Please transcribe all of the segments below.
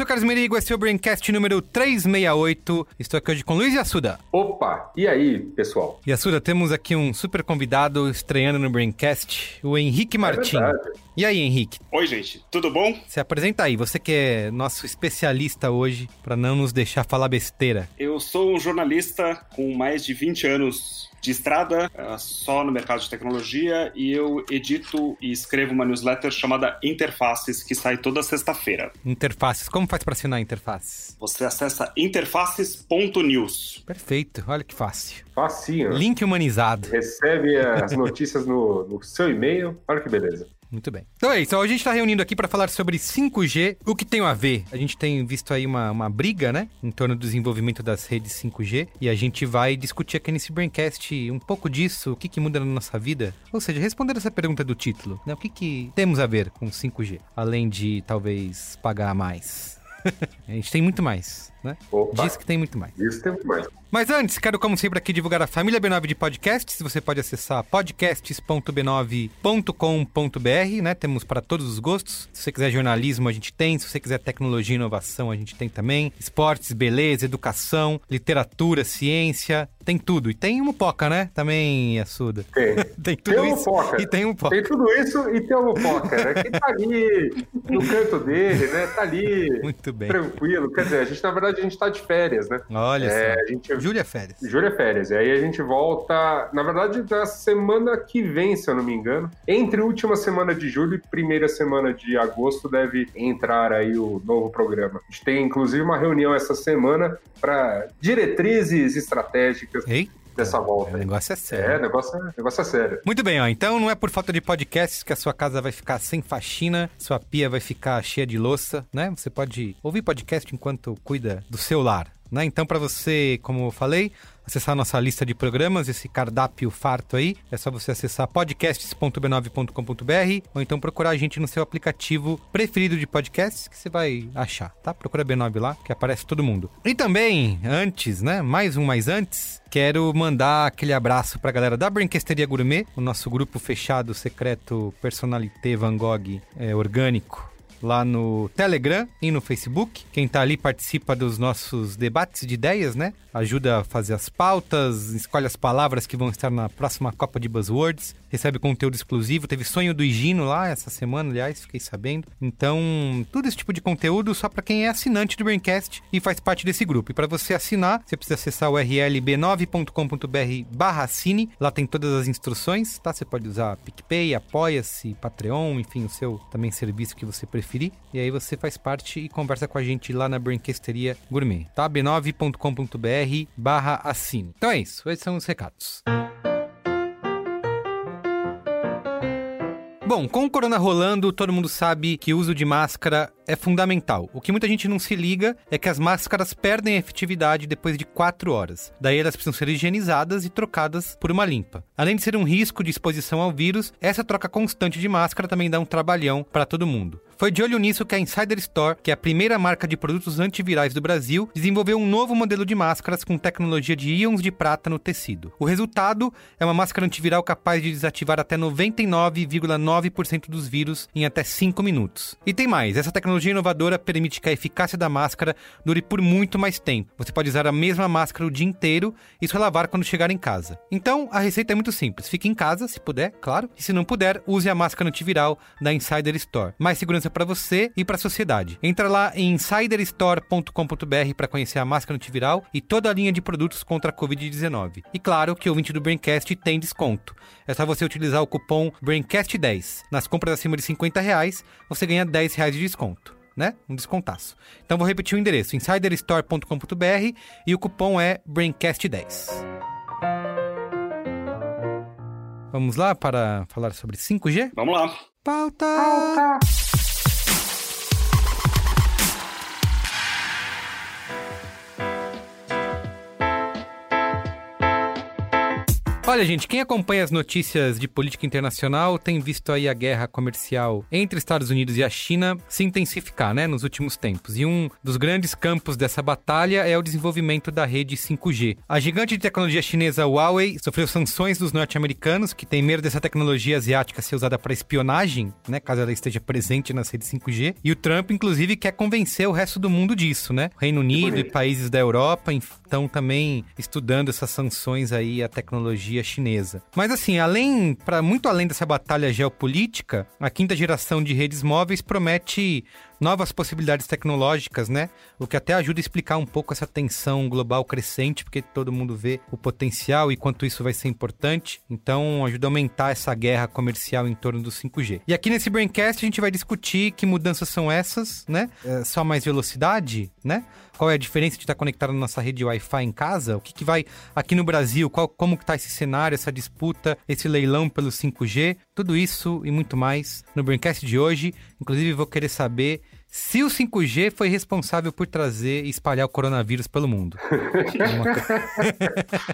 Olá, eu sou o Carlos Merigo, esse é o Braincast número 368. Estou aqui hoje com Luiz Assuda. Opa, e aí, pessoal? E Assuda, temos aqui um super convidado estreando no Braincast, o Henrique. É verdade. e aí, Henrique? Oi, gente, tudo bom? Se apresenta aí, você que é nosso especialista hoje, para não nos deixar falar besteira. Eu sou um jornalista com mais de 20 anos de estrada, eh, só no mercado de tecnologia, e eu edito e escrevo uma newsletter chamada Interfaces, que sai toda sexta-feira. Interfaces, como faz para assinar interfaces? Você acessa interfaces.news. Perfeito, olha que fácil. Facinho. Link humanizado. Recebe as notícias no, no seu e-mail. Olha que beleza. Muito bem. Então é isso. Hoje a gente está reunindo aqui para falar sobre 5G, o que tem a ver. A gente tem visto aí uma, uma briga, né, em torno do desenvolvimento das redes 5G e a gente vai discutir aqui nesse Braincast um pouco disso, o que, que muda na nossa vida. Ou seja, responder essa pergunta do título, né? O que, que temos a ver com 5G, além de talvez pagar mais. a gente tem muito mais, né? Opa. Diz que tem muito mais. Isso tem mais. Mas antes, quero como sempre aqui divulgar a família B9 de podcasts. Você pode acessar podcasts.b9.com.br, né? Temos para todos os gostos. Se você quiser jornalismo, a gente tem. Se você quiser tecnologia e inovação, a gente tem também. Esportes, beleza, educação, literatura, ciência, tem tudo. E tem uma poca, né? Também, Assuda. Tem. Tem tudo Tem um isso. Mupoca. E tem um poca. Tem tudo isso e tem o Mupoca, né? Que tá ali no canto dele, né? Tá ali Muito bem. tranquilo. Quer dizer, a gente, na verdade, a gente tá de férias, né? Olha É, só. a gente Júlia Férias. Júlia é férias. E aí a gente volta, na verdade, da semana que vem, se eu não me engano. Entre última semana de julho e primeira semana de agosto deve entrar aí o novo programa. A gente tem, inclusive, uma reunião essa semana para diretrizes estratégicas Ei, dessa volta. o negócio é sério. É, o negócio é, negócio é sério. Muito bem, ó. Então não é por falta de podcasts que a sua casa vai ficar sem faxina, sua pia vai ficar cheia de louça, né? Você pode ouvir podcast enquanto cuida do seu lar. Né? Então, para você, como eu falei, acessar nossa lista de programas, esse cardápio farto aí, é só você acessar podcasts.b9.com.br ou então procurar a gente no seu aplicativo preferido de podcasts que você vai achar, tá? Procura B9 lá, que aparece todo mundo. E também, antes, né? Mais um mais antes, quero mandar aquele abraço pra galera da Brinquesteria Gourmet, o nosso grupo fechado, secreto, personalité Van Gogh é, orgânico lá no Telegram e no Facebook. Quem tá ali participa dos nossos debates de ideias, né? Ajuda a fazer as pautas, escolhe as palavras que vão estar na próxima Copa de Buzzwords, recebe conteúdo exclusivo. Teve sonho do Higino lá essa semana, aliás, fiquei sabendo. Então, tudo esse tipo de conteúdo só para quem é assinante do Braincast e faz parte desse grupo. E para você assinar, você precisa acessar o URL b9.com.br barra assine. Lá tem todas as instruções, tá? Você pode usar PicPay, Apoia-se, Patreon, enfim, o seu também serviço que você E aí você faz parte e conversa com a gente lá na Brinquesteria Gourmet, tá? b9.com.br barra assine. Então é isso, esses são os recados. Bom, com o corona rolando, todo mundo sabe que o uso de máscara é fundamental. O que muita gente não se liga é que as máscaras perdem efetividade depois de 4 horas. Daí elas precisam ser higienizadas e trocadas por uma limpa. Além de ser um risco de exposição ao vírus, essa troca constante de máscara também dá um trabalhão para todo mundo. Foi de olho nisso que a Insider Store, que é a primeira marca de produtos antivirais do Brasil, desenvolveu um novo modelo de máscaras com tecnologia de íons de prata no tecido. O resultado é uma máscara antiviral capaz de desativar até 99,9% dos vírus em até 5 minutos. E tem mais, essa tecnologia inovadora permite que a eficácia da máscara dure por muito mais tempo. Você pode usar a mesma máscara o dia inteiro e só lavar quando chegar em casa. Então, a receita é muito simples. Fique em casa, se puder, claro. E se não puder, use a máscara antiviral da Insider Store. Mais segurança para você e para a sociedade. Entra lá em insiderstore.com.br para conhecer a máscara antiviral e toda a linha de produtos contra a Covid-19. E claro que o ouvinte do Braincast tem desconto. É só você utilizar o cupom BRAINCAST10. Nas compras acima de 50 reais, você ganha 10 reais de desconto. Né? Um descontaço. Então vou repetir o endereço: insiderstore.com.br e o cupom é BRAINCAST10. Vamos lá para falar sobre 5G? Vamos lá. Pauta! Olha, gente, quem acompanha as notícias de política internacional tem visto aí a guerra comercial entre Estados Unidos e a China se intensificar, né, nos últimos tempos. E um dos grandes campos dessa batalha é o desenvolvimento da rede 5G. A gigante de tecnologia chinesa Huawei sofreu sanções dos norte-americanos, que têm medo dessa tecnologia asiática ser usada para espionagem, né, caso ela esteja presente nas redes 5G. E o Trump, inclusive, quer convencer o resto do mundo disso, né? Reino Unido e países da Europa estão também estudando essas sanções aí à tecnologia chinesa. Mas assim, além, para muito além dessa batalha geopolítica, a quinta geração de redes móveis promete novas possibilidades tecnológicas, né? O que até ajuda a explicar um pouco essa tensão global crescente, porque todo mundo vê o potencial e quanto isso vai ser importante. Então, ajuda a aumentar essa guerra comercial em torno do 5G. E aqui nesse Braincast a gente vai discutir que mudanças são essas, né? É só mais velocidade, né? Qual é a diferença de estar conectado na nossa rede Wi-Fi em casa? O que, que vai aqui no Brasil? Qual, como que tá esse cenário, essa disputa, esse leilão pelo 5G? Tudo isso e muito mais no Braincast de hoje. Inclusive, vou querer saber se o 5G foi responsável por trazer e espalhar o coronavírus pelo mundo.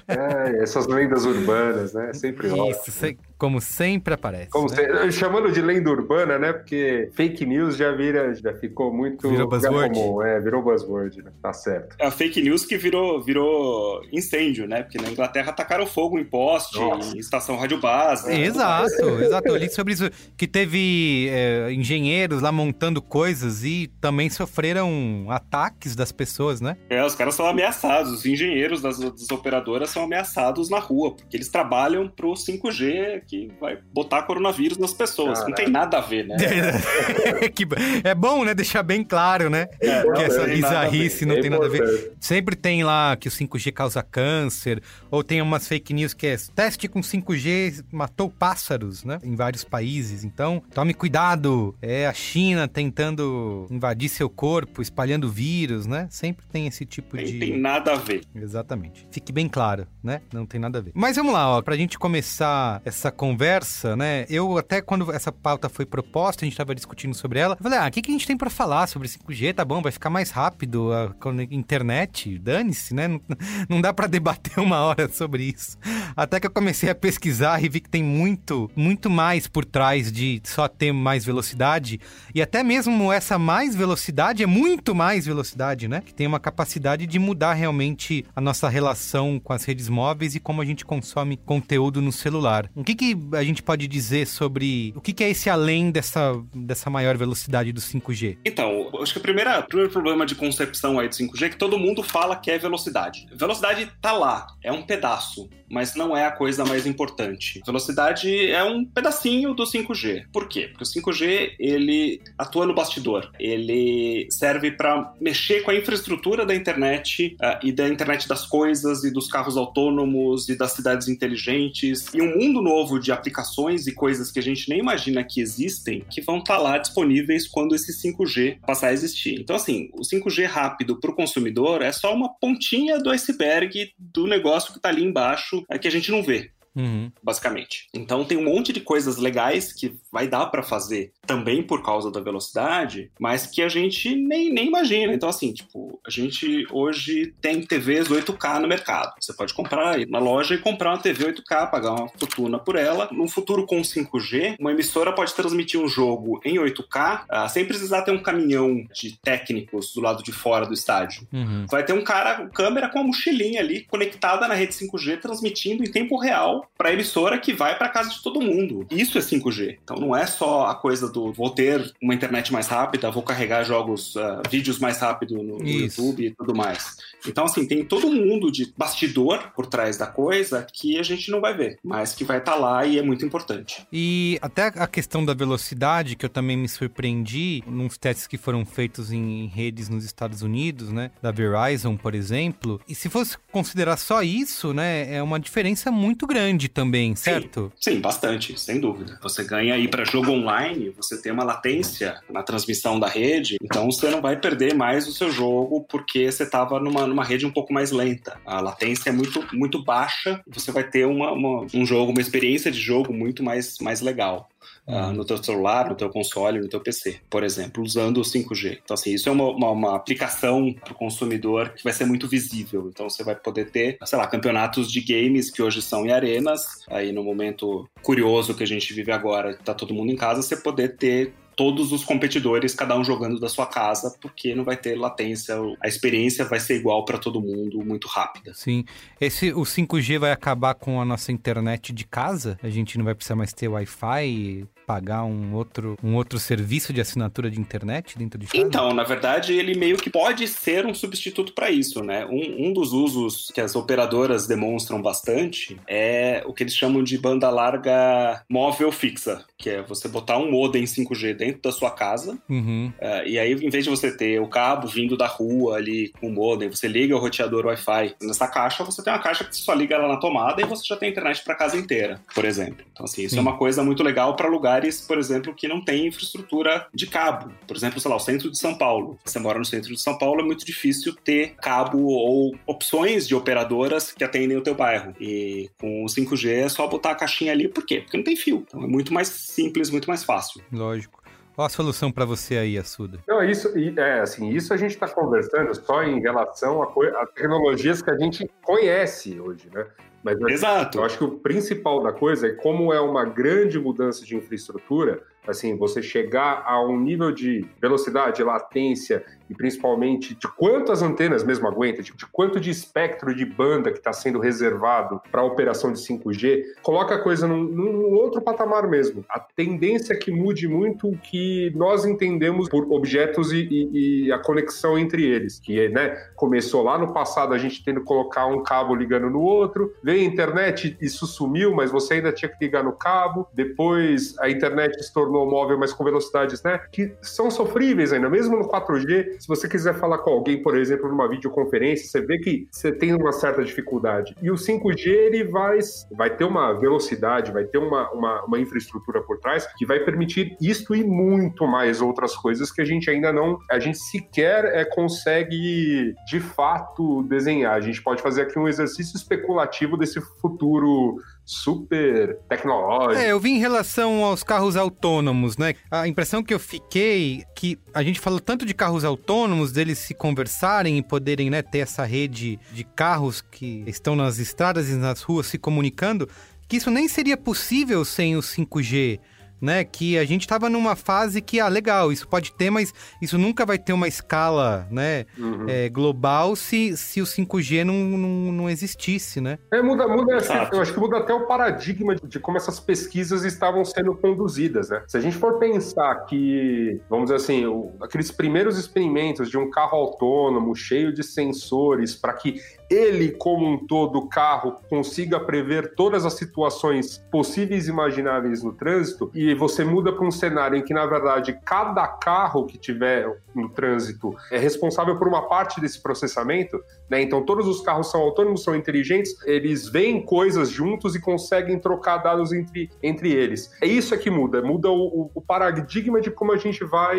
é, essas lendas urbanas, né? Sempre Isso, ótimo. Se, como sempre aparece. Como né? se, chamando de lenda urbana, né? Porque fake news já vira, já ficou muito virou buzzword. comum, é, virou buzzword, né? Tá certo. É a fake news que virou, virou incêndio, né? Porque na Inglaterra atacaram fogo em poste, Nossa. em estação rádio base. Né? Exato, exato. Eu li sobre isso que teve é, engenheiros lá montando coisas e também sofreram ataques das pessoas, né? É, os caras são ameaçados, os engenheiros das, das operadoras são ameaçados na rua, porque eles trabalham pro 5G que vai botar coronavírus nas pessoas. Não tem nada a ver, né? é bom, né? Deixar bem claro, né? É, que essa bizarrice não é tem nada a ver. Sempre tem lá que o 5G causa câncer, ou tem umas fake news que é teste com 5G matou pássaros, né? Em vários países. Então, tome cuidado. É a China tentando invadir seu corpo, espalhando vírus, né? Sempre tem esse tipo tem, de. Tem nada a ver. Exatamente. Fique bem claro, né? Não tem nada a ver. Mas vamos lá, ó. Pra gente começar essa conversa, né? Eu até quando essa pauta foi proposta, a gente estava discutindo sobre ela, eu falei, ah, o que, que a gente tem para falar sobre 5G? Tá bom, vai ficar mais rápido a, internet, dane-se, né? Não, não dá para debater uma hora sobre isso. Até que eu comecei a pesquisar e vi que tem muito, muito mais por trás de só ter mais velocidade. E até mesmo essa mais velocidade é muito mais velocidade, né? Que tem uma capacidade de mudar realmente a nossa relação com as redes móveis e como a gente consome conteúdo no celular. O que, que que a gente pode dizer sobre o que, que é esse além dessa, dessa maior velocidade do 5G? Então, acho que o primeiro, primeiro problema de concepção aí do 5G é que todo mundo fala que é velocidade. Velocidade tá lá, é um pedaço, mas não é a coisa mais importante. Velocidade é um pedacinho do 5G. Por quê? Porque o 5G ele atua no bastidor. Ele serve para mexer com a infraestrutura da internet uh, e da internet das coisas e dos carros autônomos e das cidades inteligentes e um mundo novo de aplicações e coisas que a gente nem imagina que existem que vão estar tá lá disponíveis quando esse 5G passar a existir. Então, assim, o 5G rápido para o consumidor é só uma pontinha do iceberg do negócio que está ali embaixo é que a gente não vê. Uhum. basicamente. Então tem um monte de coisas legais que vai dar para fazer também por causa da velocidade, mas que a gente nem, nem imagina. Então, assim, tipo, a gente hoje tem TVs 8K no mercado. Você pode comprar, ir na loja e comprar uma TV 8K, pagar uma fortuna por ela. No futuro, com 5G, uma emissora pode transmitir um jogo em 8K uh, ah, sem precisar ter um caminhão de técnicos do lado de fora do estádio. Uhum. Vai ter um cara, câmera com uma mochilinha ali conectada na rede 5G, transmitindo em tempo real para a emissora que vai para casa de todo mundo. Isso é 5G. Então não é só a coisa do vou ter uma internet mais rápida, vou carregar jogos, uh, vídeos mais rápido no, no YouTube e tudo mais. Então, assim, tem todo um mundo de bastidor por trás da coisa que a gente não vai ver, mas que vai estar tá lá e é muito importante. E até a questão da velocidade, que eu também me surpreendi, nos testes que foram feitos em redes nos Estados Unidos, né? Da Verizon, por exemplo. E se fosse considerar só isso, né? É uma diferença muito grande também, certo? Sim, sim bastante, sem dúvida. Você ganha aí para jogo online, você tem uma latência na transmissão da rede, então você não vai perder mais o seu jogo porque você estava numa numa rede um pouco mais lenta. A latência é muito, muito baixa, você vai ter uma, uma, um jogo, uma experiência de jogo muito mais, mais legal. Uh, no teu celular, no teu console, no teu PC, por exemplo, usando o 5G. Então, assim, isso é uma, uma, uma aplicação para o consumidor que vai ser muito visível. Então, você vai poder ter, sei lá, campeonatos de games que hoje são em arenas. Aí, no momento curioso que a gente vive agora, tá todo mundo em casa, você poder ter todos os competidores, cada um jogando da sua casa, porque não vai ter latência, a experiência vai ser igual para todo mundo, muito rápida. Sim. Esse o 5G vai acabar com a nossa internet de casa? A gente não vai precisar mais ter Wi-Fi, pagar um outro, um outro serviço de assinatura de internet dentro de casa? Então, na verdade, ele meio que pode ser um substituto para isso, né? Um, um dos usos que as operadoras demonstram bastante é o que eles chamam de banda larga móvel fixa, que é você botar um modem 5G dentro da sua casa, uhum. uh, e aí, em vez de você ter o cabo vindo da rua ali com o modem, você liga o roteador Wi-Fi nessa caixa, você tem uma caixa que só liga ela na tomada e você já tem internet para casa inteira, por exemplo. Então, assim, isso é Sim. é uma coisa muito legal para lugar lugares, por exemplo, que não tem infraestrutura de cabo. Por exemplo, sei lá, o centro de São Paulo. Você mora no centro de São Paulo, é muito difícil ter cabo ou opções de operadoras que atendem o teu bairro. E com o 5G é só botar a caixinha ali, por quê? Porque não tem fio. Então é muito mais simples, muito mais fácil. Lógico. Qual a solução para você aí, Assuda? Não, isso, é, assim, isso a gente está conversando só em relação a, a, tecnologias que a gente conhece hoje, né? Mas Exato. eu acho que o principal da coisa é como é uma grande mudança de infraestrutura, assim, você chegar a um nível de velocidade, latência e principalmente de quantas antenas mesmo aguenta, de, de quanto de espectro de banda que está sendo reservado para a operação de 5G, coloca a coisa num, num, outro patamar mesmo. A tendência é que mude muito o que nós entendemos por objetos e, e, e, a conexão entre eles, que né, começou lá no passado a gente tendo que colocar um cabo ligando no outro, veio a internet, isso sumiu, mas você ainda tinha que ligar no cabo, depois a internet se tornou móvel, mas com velocidades né, que são sofríveis ainda, mesmo no 4G, se você quiser falar com alguém, por exemplo, numa videoconferência, você vê que você tem uma certa dificuldade. E o 5G, ele vai, vai ter uma velocidade, vai ter uma, uma, uma infraestrutura por trás que vai permitir isto e muito mais outras coisas que a gente ainda não, a gente sequer é, consegue de fato desenhar. A gente pode fazer aqui um exercício especulativo desse futuro super tecnológico. É, eu vi em relação aos carros autônomos, né? A impressão que eu fiquei que a gente falou tanto de carros autônomos, deles se conversarem e poderem né, ter essa rede de carros que estão nas estradas e nas ruas se comunicando, que isso nem seria possível sem o 5G né? Que a gente estava numa fase que, ah, legal, isso pode ter, mas isso nunca vai ter uma escala, né? Uhum. É, global se, se o 5G não, não, não existisse, né? É, muda, muda assim, eu acho que muda até o paradigma de, de, como essas pesquisas estavam sendo conduzidas, né? Se a gente for pensar que, vamos dizer assim, o, aqueles primeiros experimentos de um carro autônomo cheio de sensores para que ele, como um todo, carro, consiga prever todas as situações possíveis e imagináveis no trânsito, e você muda para um cenário em que, na verdade, cada carro que tiver no trânsito é responsável por uma parte desse processamento, né? Então, todos os carros são autônomos, são inteligentes, eles veem coisas juntos e conseguem trocar dados entre, entre eles. É isso que muda, muda o, o paradigma de como a gente vai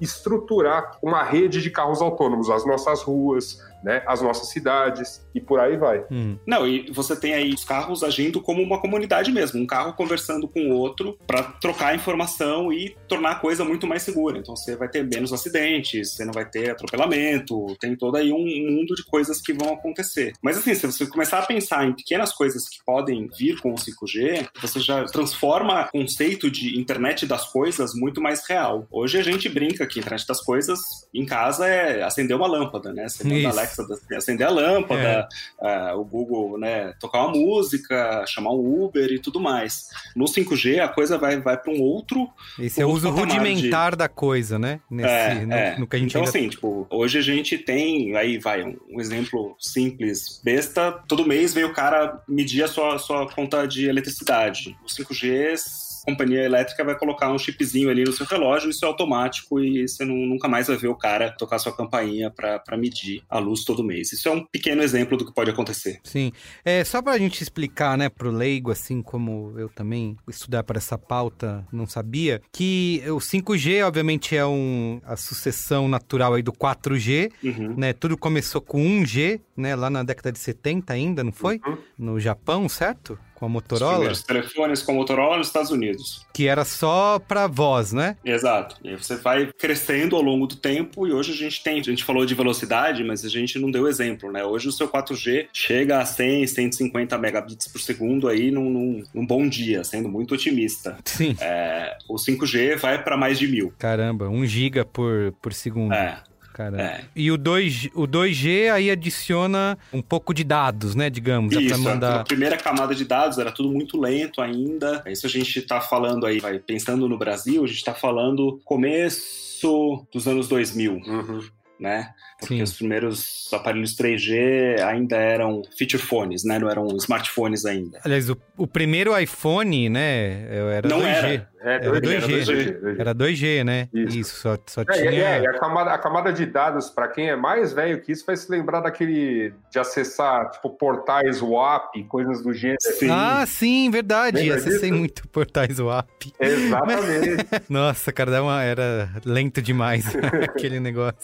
estruturar uma rede de carros autônomos, as nossas ruas, né, as nossas cidades e por aí vai. Hum. Não, e você tem aí os carros agindo como uma comunidade mesmo, um carro conversando com o outro para trocar informação e tornar a coisa muito mais segura. Então você vai ter menos acidentes, você não vai ter atropelamento, tem todo aí um mundo de coisas que vão acontecer. Mas assim, se você começar a pensar em pequenas coisas que podem vir com o 5G, você já transforma o conceito de internet das coisas muito mais real. Hoje a gente brinca que internet das coisas em casa é acender uma lâmpada, né? Você manda Alexa acender a lâmpada, é. o Google, né, tocar uma música, chamar um Uber e tudo mais. No 5G a coisa vai, vai para um outro. Esse é o uso rudimentar de... da coisa, né? Nesse, é, no, é. no, que a gente Então, ainda... assim, tipo, hoje a gente tem, aí vai, um, um, exemplo simples, besta, todo mês vem o cara medir a sua, sua conta de eletricidade. O 5G companhia elétrica vai colocar um chipzinho ali no seu relógio, isso é automático e você não, nunca mais vai ver o cara tocar sua campainha para medir a luz todo mês. Isso é um pequeno exemplo do que pode acontecer. Sim. É, só para a gente explicar, né, pro leigo, assim como eu também estudar para essa pauta não sabia, que o 5G, obviamente, é um, a sucessão natural aí do 4G, uhum. né? Tudo começou com 1G, né, lá na década de 70 ainda, não foi? Uhum. No Japão, certo? Com a Os Motorola, primeiros telefones com a Motorola nos Estados Unidos. que era só pra voz, né? Exato. E aí você vai crescendo ao longo do tempo e hoje a gente tem, a gente falou de velocidade, mas a gente não deu exemplo, né? Hoje o seu 4G chega a 100, 150 megabits por segundo aí num, num, num bom dia, sendo muito otimista. Sim. É, o 5G vai para mais de mil. Caramba, 1 giga por, por segundo. É, Caramba. é. E o 2, o 2G aí adiciona um pouco de dados, né? Digamos, Isso, mandar. a primeira camada de dados era tudo muito lento ainda. Isso a gente tá falando aí, vai pensando no Brasil, a gente tá falando começo dos anos 2000, Uhum. né? Porque Sim. os primeiros aparelhos 3G ainda eram feature phones, né? Não eram smartphones ainda. Aliás, o, o primeiro iPhone, né? Era Não 2G. era. É, Era 2G, 2G. 2G. Era 2G, né? Isso. Isso, só, só É, tinha. é, e a, camada, a camada de dados, pra quem é mais velho que isso, vai se lembrar daquele de acessar, tipo, portais WAP, coisas do gênero. Sim. Ah, sim, verdade. Lembra Acessei disso? muito portais WAP. Exatamente. Nossa, cara, uma- era lento demais aquele negócio.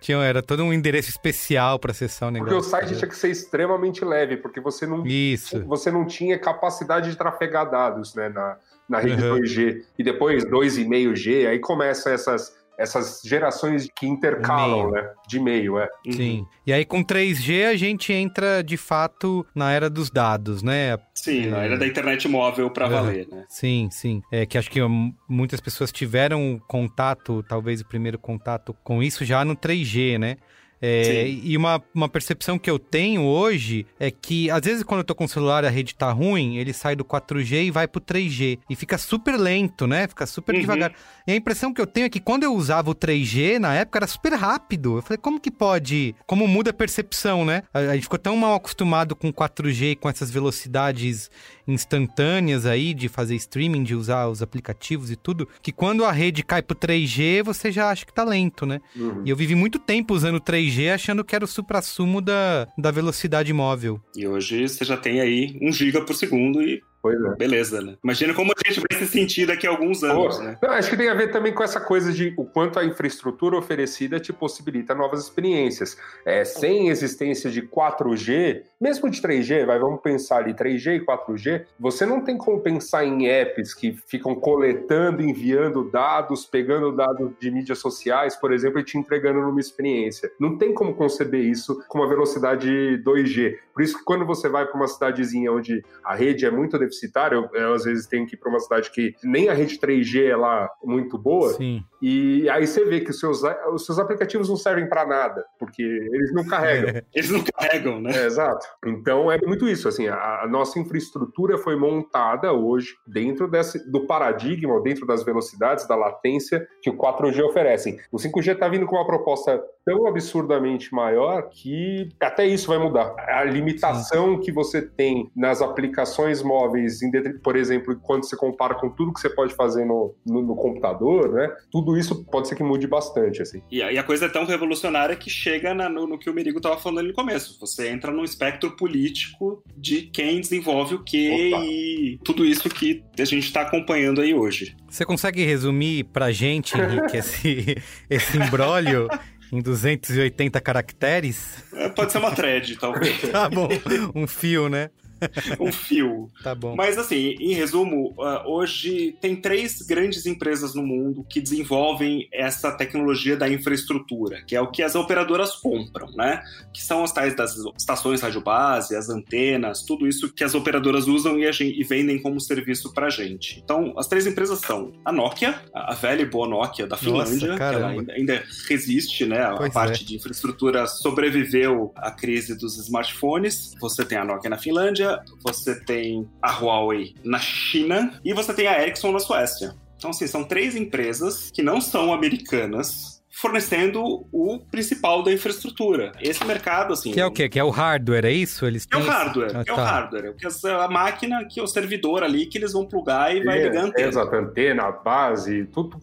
Tinha, era todo um endereço especial pra acessar o negócio. Porque o site tinha que ser extremamente leve, porque você não, Isso. você não tinha capacidade de trafegar dados né, na, na rede Uhum. 2G. E depois 2,5G, aí começam essas, essas gerações que intercalam, E-mail. né? De e-mail, é. Uhum. Sim. E aí com 3G a gente entra de fato na era dos dados, né? Sim, na era da internet móvel pra Uhum. valer, né? Sim, sim. É que acho que muitas pessoas tiveram contato, talvez o primeiro contato com isso já no 3G, né? É, e uma, uma percepção que eu tenho hoje é que, às vezes, quando eu tô com o celular e a rede tá ruim, ele sai do 4G e vai pro 3G. E fica super lento, né? Fica super Uhum. devagar. E a impressão que eu tenho é que quando eu usava o 3G, na época, era super rápido. Eu falei, como que pode? Como muda a percepção, né? A, a gente ficou tão mal acostumado com 4G e com essas velocidades instantâneas aí de fazer streaming, de usar os aplicativos e tudo, que quando a rede cai pro 3G, você já acha que tá lento, né? Uhum. E eu vivi muito tempo usando 3G achando que era o supra-sumo da, da velocidade móvel. E hoje você já tem aí um giga por segundo e É. beleza, né? Imagina como a gente vai se sentir daqui a alguns anos, Pô, né? não, acho que tem a ver também com essa coisa de o quanto a infraestrutura oferecida te possibilita novas experiências. É, sem existência de 4G, mesmo de 3G, vai, vamos pensar ali, 3G e 4G, você não tem como pensar em apps que ficam coletando, enviando dados, pegando dados de mídias sociais, por exemplo, e te entregando numa experiência. Não tem como conceber isso com uma velocidade 2G. Por isso que quando você vai para uma cidadezinha onde a rede é muito deficitária, eu, eu às vezes tenho que ir para uma cidade que nem a rede 3G é lá muito boa, Sim. e aí você vê que os seus, os seus aplicativos não servem para nada, porque eles não carregam. Eles não carregam, né? É, exato. Então é muito isso, assim, a, a nossa infraestrutura foi montada hoje dentro desse, do paradigma, dentro das velocidades, da latência que o 4G oferecem. O 5G está vindo com uma proposta tão absurdamente maior que até isso vai mudar. A limitação que você tem nas aplicações móveis, em detri- por exemplo, quando você compara com tudo que você pode fazer no, no, no computador, né? Tudo isso pode ser que mude bastante, assim. E a, e a coisa é tão revolucionária que chega na- no, no que o Merigo estava falando ali no começo. Você entra num espectro político de quem desenvolve o quê Opa. e tudo isso que a gente está acompanhando aí hoje. Você consegue resumir pra gente, Henrique, esse, esse imbróglio em 280 caracteres? É, Pode ser uma thread, talvez. Tá bom, um fio, né? um fio. Tá bom. Mas assim, em resumo, ah, hoje tem três grandes empresas no mundo que desenvolvem essa tecnologia da infraestrutura, que é o que as operadoras compram, né? Que são as tais das estações rádio base, as antenas, tudo isso que as operadoras usam e, a gen- e vendem como serviço pra gente. Então, as três empresas são a Nokia, a velha e boa Nokia da Finlândia, que caramba. ela ainda, ainda resiste, né? A Pois parte é. de infraestrutura sobreviveu à crise dos smartphones. Você tem a Nokia na Finlândia, você tem a Huawei na China e você tem a Ericsson na Suécia. Então, assim, são três empresas que não são americanas fornecendo o principal da infraestrutura. Esse mercado, assim... Que é o quê? Que é o hardware, é isso? Eles É o hardware, Ah, é o tá. hardware. É o que a máquina, que é o servidor ali, que eles vão plugar e vai ligar a antena. Exato, antena, base, tudo.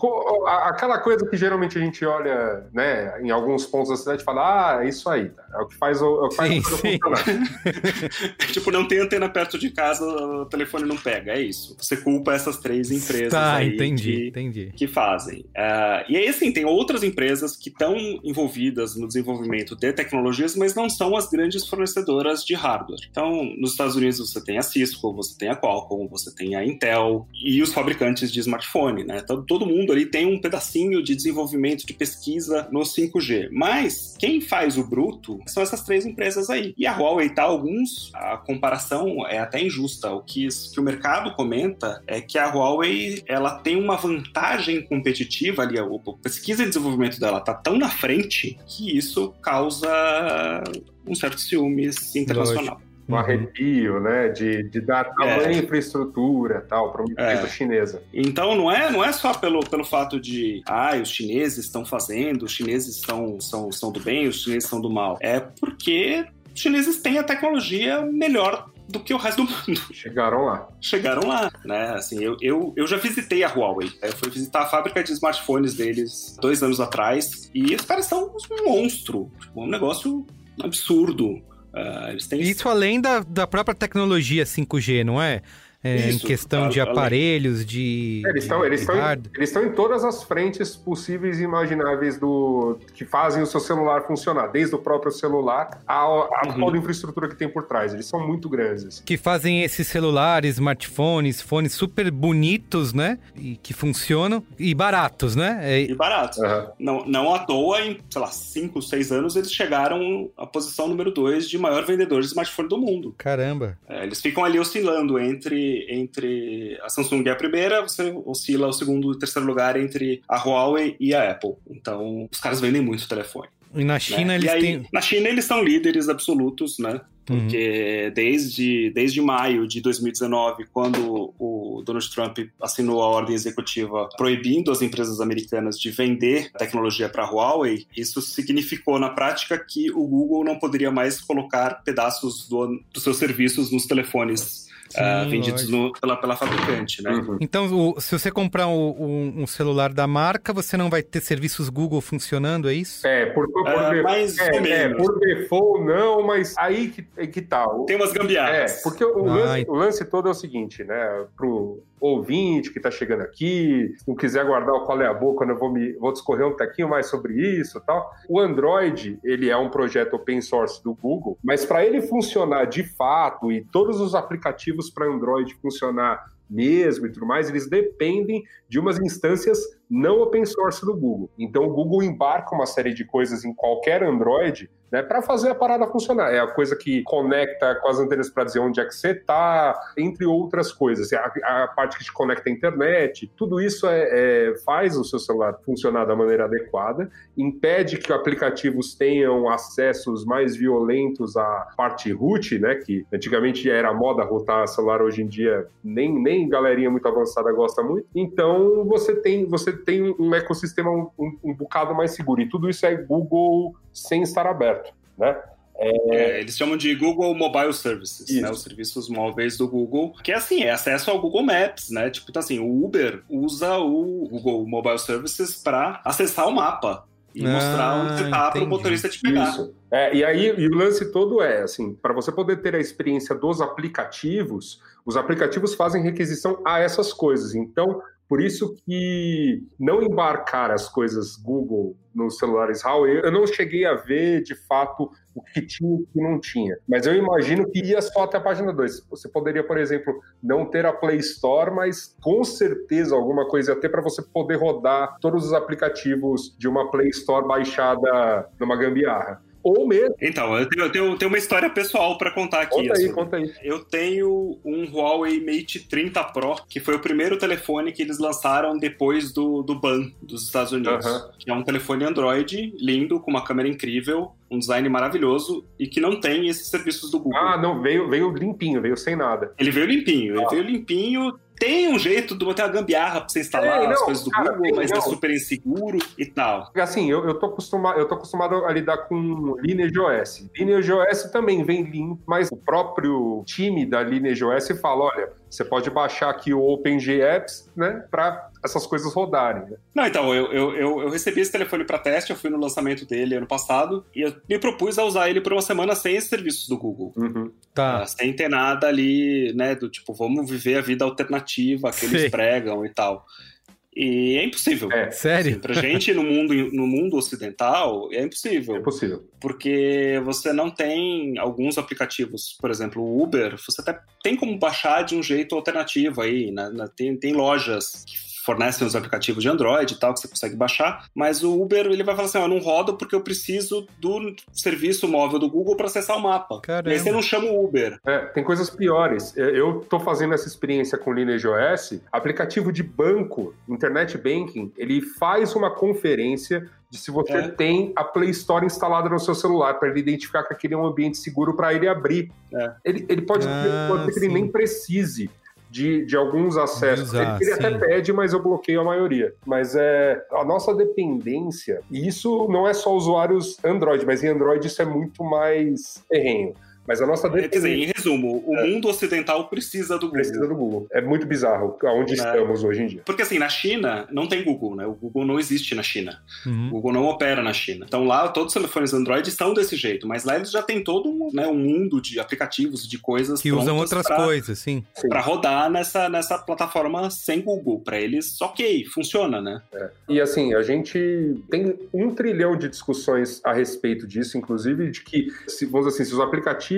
Aquela coisa que geralmente a gente olha, né, em alguns pontos da cidade e fala, ah, é isso aí, tá? é o que faz o, é o que faz Sim, coisa sim. funcionar. tipo, não tem antena perto de casa, o telefone não pega, é isso. Você culpa essas três empresas Tá, aí entendi, que, entendi. que fazem. Ah, e aí, assim, tem outras empresas empresas que estão envolvidas no desenvolvimento de tecnologias, mas não são as grandes fornecedoras de hardware. Então, nos Estados Unidos você tem a Cisco, você tem a Qualcomm, você tem a Intel e os fabricantes de smartphone, né? Então, todo mundo ali tem um pedacinho de desenvolvimento, de pesquisa no 5G. Mas quem faz o bruto são essas três empresas aí. E a Huawei tá alguns, a comparação é até injusta. O que, que o mercado comenta é que a Huawei ela tem uma vantagem competitiva ali, a pesquisa e desenvolvimento dela tá tão na frente que isso causa um certo ciúmes internacional. Lógico um arrepio, né? De, de dar tamanho é. infraestrutura tal para uma empresa é. chinesa. Então não é, não é só pelo, pelo fato de ah, os chineses estão fazendo, os chineses estão, são, são do bem, os chineses são do mal. É porque os chineses têm a tecnologia melhor do que o resto do mundo. Chegaram lá. Chegaram lá, né? Assim, eu, eu, eu já visitei a Huawei. Eu fui visitar a fábrica de smartphones deles dois anos atrás e os caras são um monstro. Tipo, um negócio absurdo. Uh, têm... Isso além da, da própria tecnologia 5G, não é? É, Isso, em questão de aparelhos, de. É, eles estão eles estão em, eles estão em todas as frentes possíveis e imagináveis do que fazem o seu celular funcionar, desde o próprio celular a, a uhum. toda a infraestrutura que tem por trás. Eles são muito grandes. Que fazem esses celulares, smartphones, fones super bonitos, né? E que funcionam e baratos, né? É... E baratos. Uhum. Não, não à toa, em, sei lá, 5, 6 anos, eles chegaram à posição número 2 de maior vendedor de smartphone do mundo. Caramba. É, eles ficam ali oscilando entre entre, a Samsung é a primeira, você oscila o segundo e terceiro lugar entre a Huawei e a Apple. Então, os caras vendem muito telefone. E na China né? eles aí, têm. Na China eles são líderes absolutos, né? Porque uhum. desde, desde maio de 2019, quando o Donald Trump assinou a ordem executiva proibindo as empresas americanas de vender tecnologia para a Huawei, isso significou na prática que o Google não poderia mais colocar pedaços do, dos seus serviços nos telefones uh, vendidos no, pela, pela fabricante, né? Uhum. Então, o, se você comprar um, um, celular da marca, você não vai ter serviços Google funcionando, é isso? É, por, por, por, uh, mais é, é, por default não, mas aí que, que tá. Tem umas gambiarras. É, porque o, lance, o lance todo é o seguinte, né? Pro ouvinte que está chegando aqui, não quiser guardar o qual é a boa, quando eu vou, me, vou discorrer um pouquinho mais sobre isso tal. O Android, ele é um projeto open source do Google, mas para ele funcionar de fato e todos os aplicativos para Android funcionar mesmo e tudo mais, eles dependem de umas instâncias não open source do Google. Então o Google embarca uma série de coisas em qualquer Android né, para fazer a parada funcionar. É a coisa que conecta com as antenas para dizer onde é que você está, entre outras coisas. A, a, parte que te conecta à internet, tudo isso é, é, faz o seu celular funcionar da maneira adequada, impede que aplicativos tenham acessos mais violentos à parte root, né, que antigamente era moda rotar celular, hoje em dia nem, nem galerinha muito avançada gosta muito. Então você tem, você tem um ecossistema um, um, um bocado mais seguro. E tudo isso é Google sem estar aberto, né? É... É, eles chamam de Google Mobile Services, né, os serviços móveis do Google, que é assim, é acesso ao Google Maps, né? Tipo, então assim, o Uber usa o Google Mobile Services para acessar o mapa e ah, mostrar onde você está para o motorista te pegar. Isso. É, e aí e o lance todo é assim, para você poder ter a experiência dos aplicativos, os aplicativos fazem requisição a essas coisas. Então, por isso que não embarcar as coisas Google nos celulares Huawei, eu não cheguei a ver de fato o que tinha e o que não tinha. Mas eu imagino que ia só até a página 2. Você poderia, por exemplo, não ter a Play Store, mas com certeza alguma coisa ter para você poder rodar todos os aplicativos de uma Play Store baixada numa gambiarra ou mesmo. Então, eu tenho, eu tenho, tenho uma história pessoal para contar aqui. Conta aí, assim. conta aí. Eu tenho um Huawei Mate 30 Pro, que foi o primeiro telefone que eles lançaram depois do, do ban dos Estados Unidos. Que é um telefone Android lindo, com uma câmera incrível, um design maravilhoso e que não tem esses serviços do Google. Ah, não, veio, veio limpinho, veio sem nada. Ele veio limpinho, ah. ele veio limpinho, tem um jeito de botar uma gambiarra pra você instalar é, não, as coisas do cara, Google, mas é não. é super inseguro e tal. Assim, eu, eu, tô acostumado, eu tô acostumado a lidar com Lineage OS. Lineage OS também vem limpo, mas o próprio time da Lineage OS fala, olha, você pode baixar aqui o OpenGApps, né, para essas coisas rodarem. Né? Não, então, eu, eu, eu, recebi esse telefone para teste, eu fui no lançamento dele ano passado, e eu me propus a usar ele por uma semana sem esses serviços do Google. Uhum. Tá. Uh, sem ter nada ali, né, do tipo, vamos viver a vida alternativa que eles Sim. pregam e tal. E é impossível. É. Sério? Assim, pra gente no mundo, no mundo ocidental, é impossível. É possível. Porque você não tem alguns aplicativos, por exemplo, o Uber, você até tem como baixar de um jeito alternativo aí, né? Na- Tem, tem lojas que fornecem os aplicativos de Android e tal, que você consegue baixar, mas o Uber ele vai falar assim, ó, eu não rodo porque eu preciso do serviço móvel do Google para acessar o mapa. Caramba. E aí você não chama o Uber. É, tem coisas piores. É, Eu tô fazendo essa experiência com o Lineage OS. Aplicativo de banco, Internet Banking, ele faz uma conferência de se você É. tem a Play Store instalada no seu celular, para ele identificar que aquele é um ambiente seguro para ele abrir. É. Ele, ele pode, Ah, pode ser que ele nem precise. De, de alguns acessos. usar, ele ele até pede, mas eu bloqueio a maioria. Mas é a nossa dependência, e isso não é só usuários Android, mas em Android isso é muito mais terreno. Mas a nossa Quer dizer, em resumo, o mundo ocidental precisa do Google. precisa do Google. É muito bizarro aonde É. estamos hoje em dia. Porque assim, na China não tem Google, né? O Google não existe na China. O Uhum. Google não opera na China. Então lá todos os telefones Android estão desse jeito, mas lá eles já têm todo um, né, um mundo de aplicativos, de coisas Que usam outras pra- coisas, sim. Pra rodar nessa, nessa plataforma sem Google. Pra eles, ok, funciona, né? E assim, a gente tem um trilhão de discussões a respeito disso, inclusive de que, se, vamos dizer assim, se os aplicativos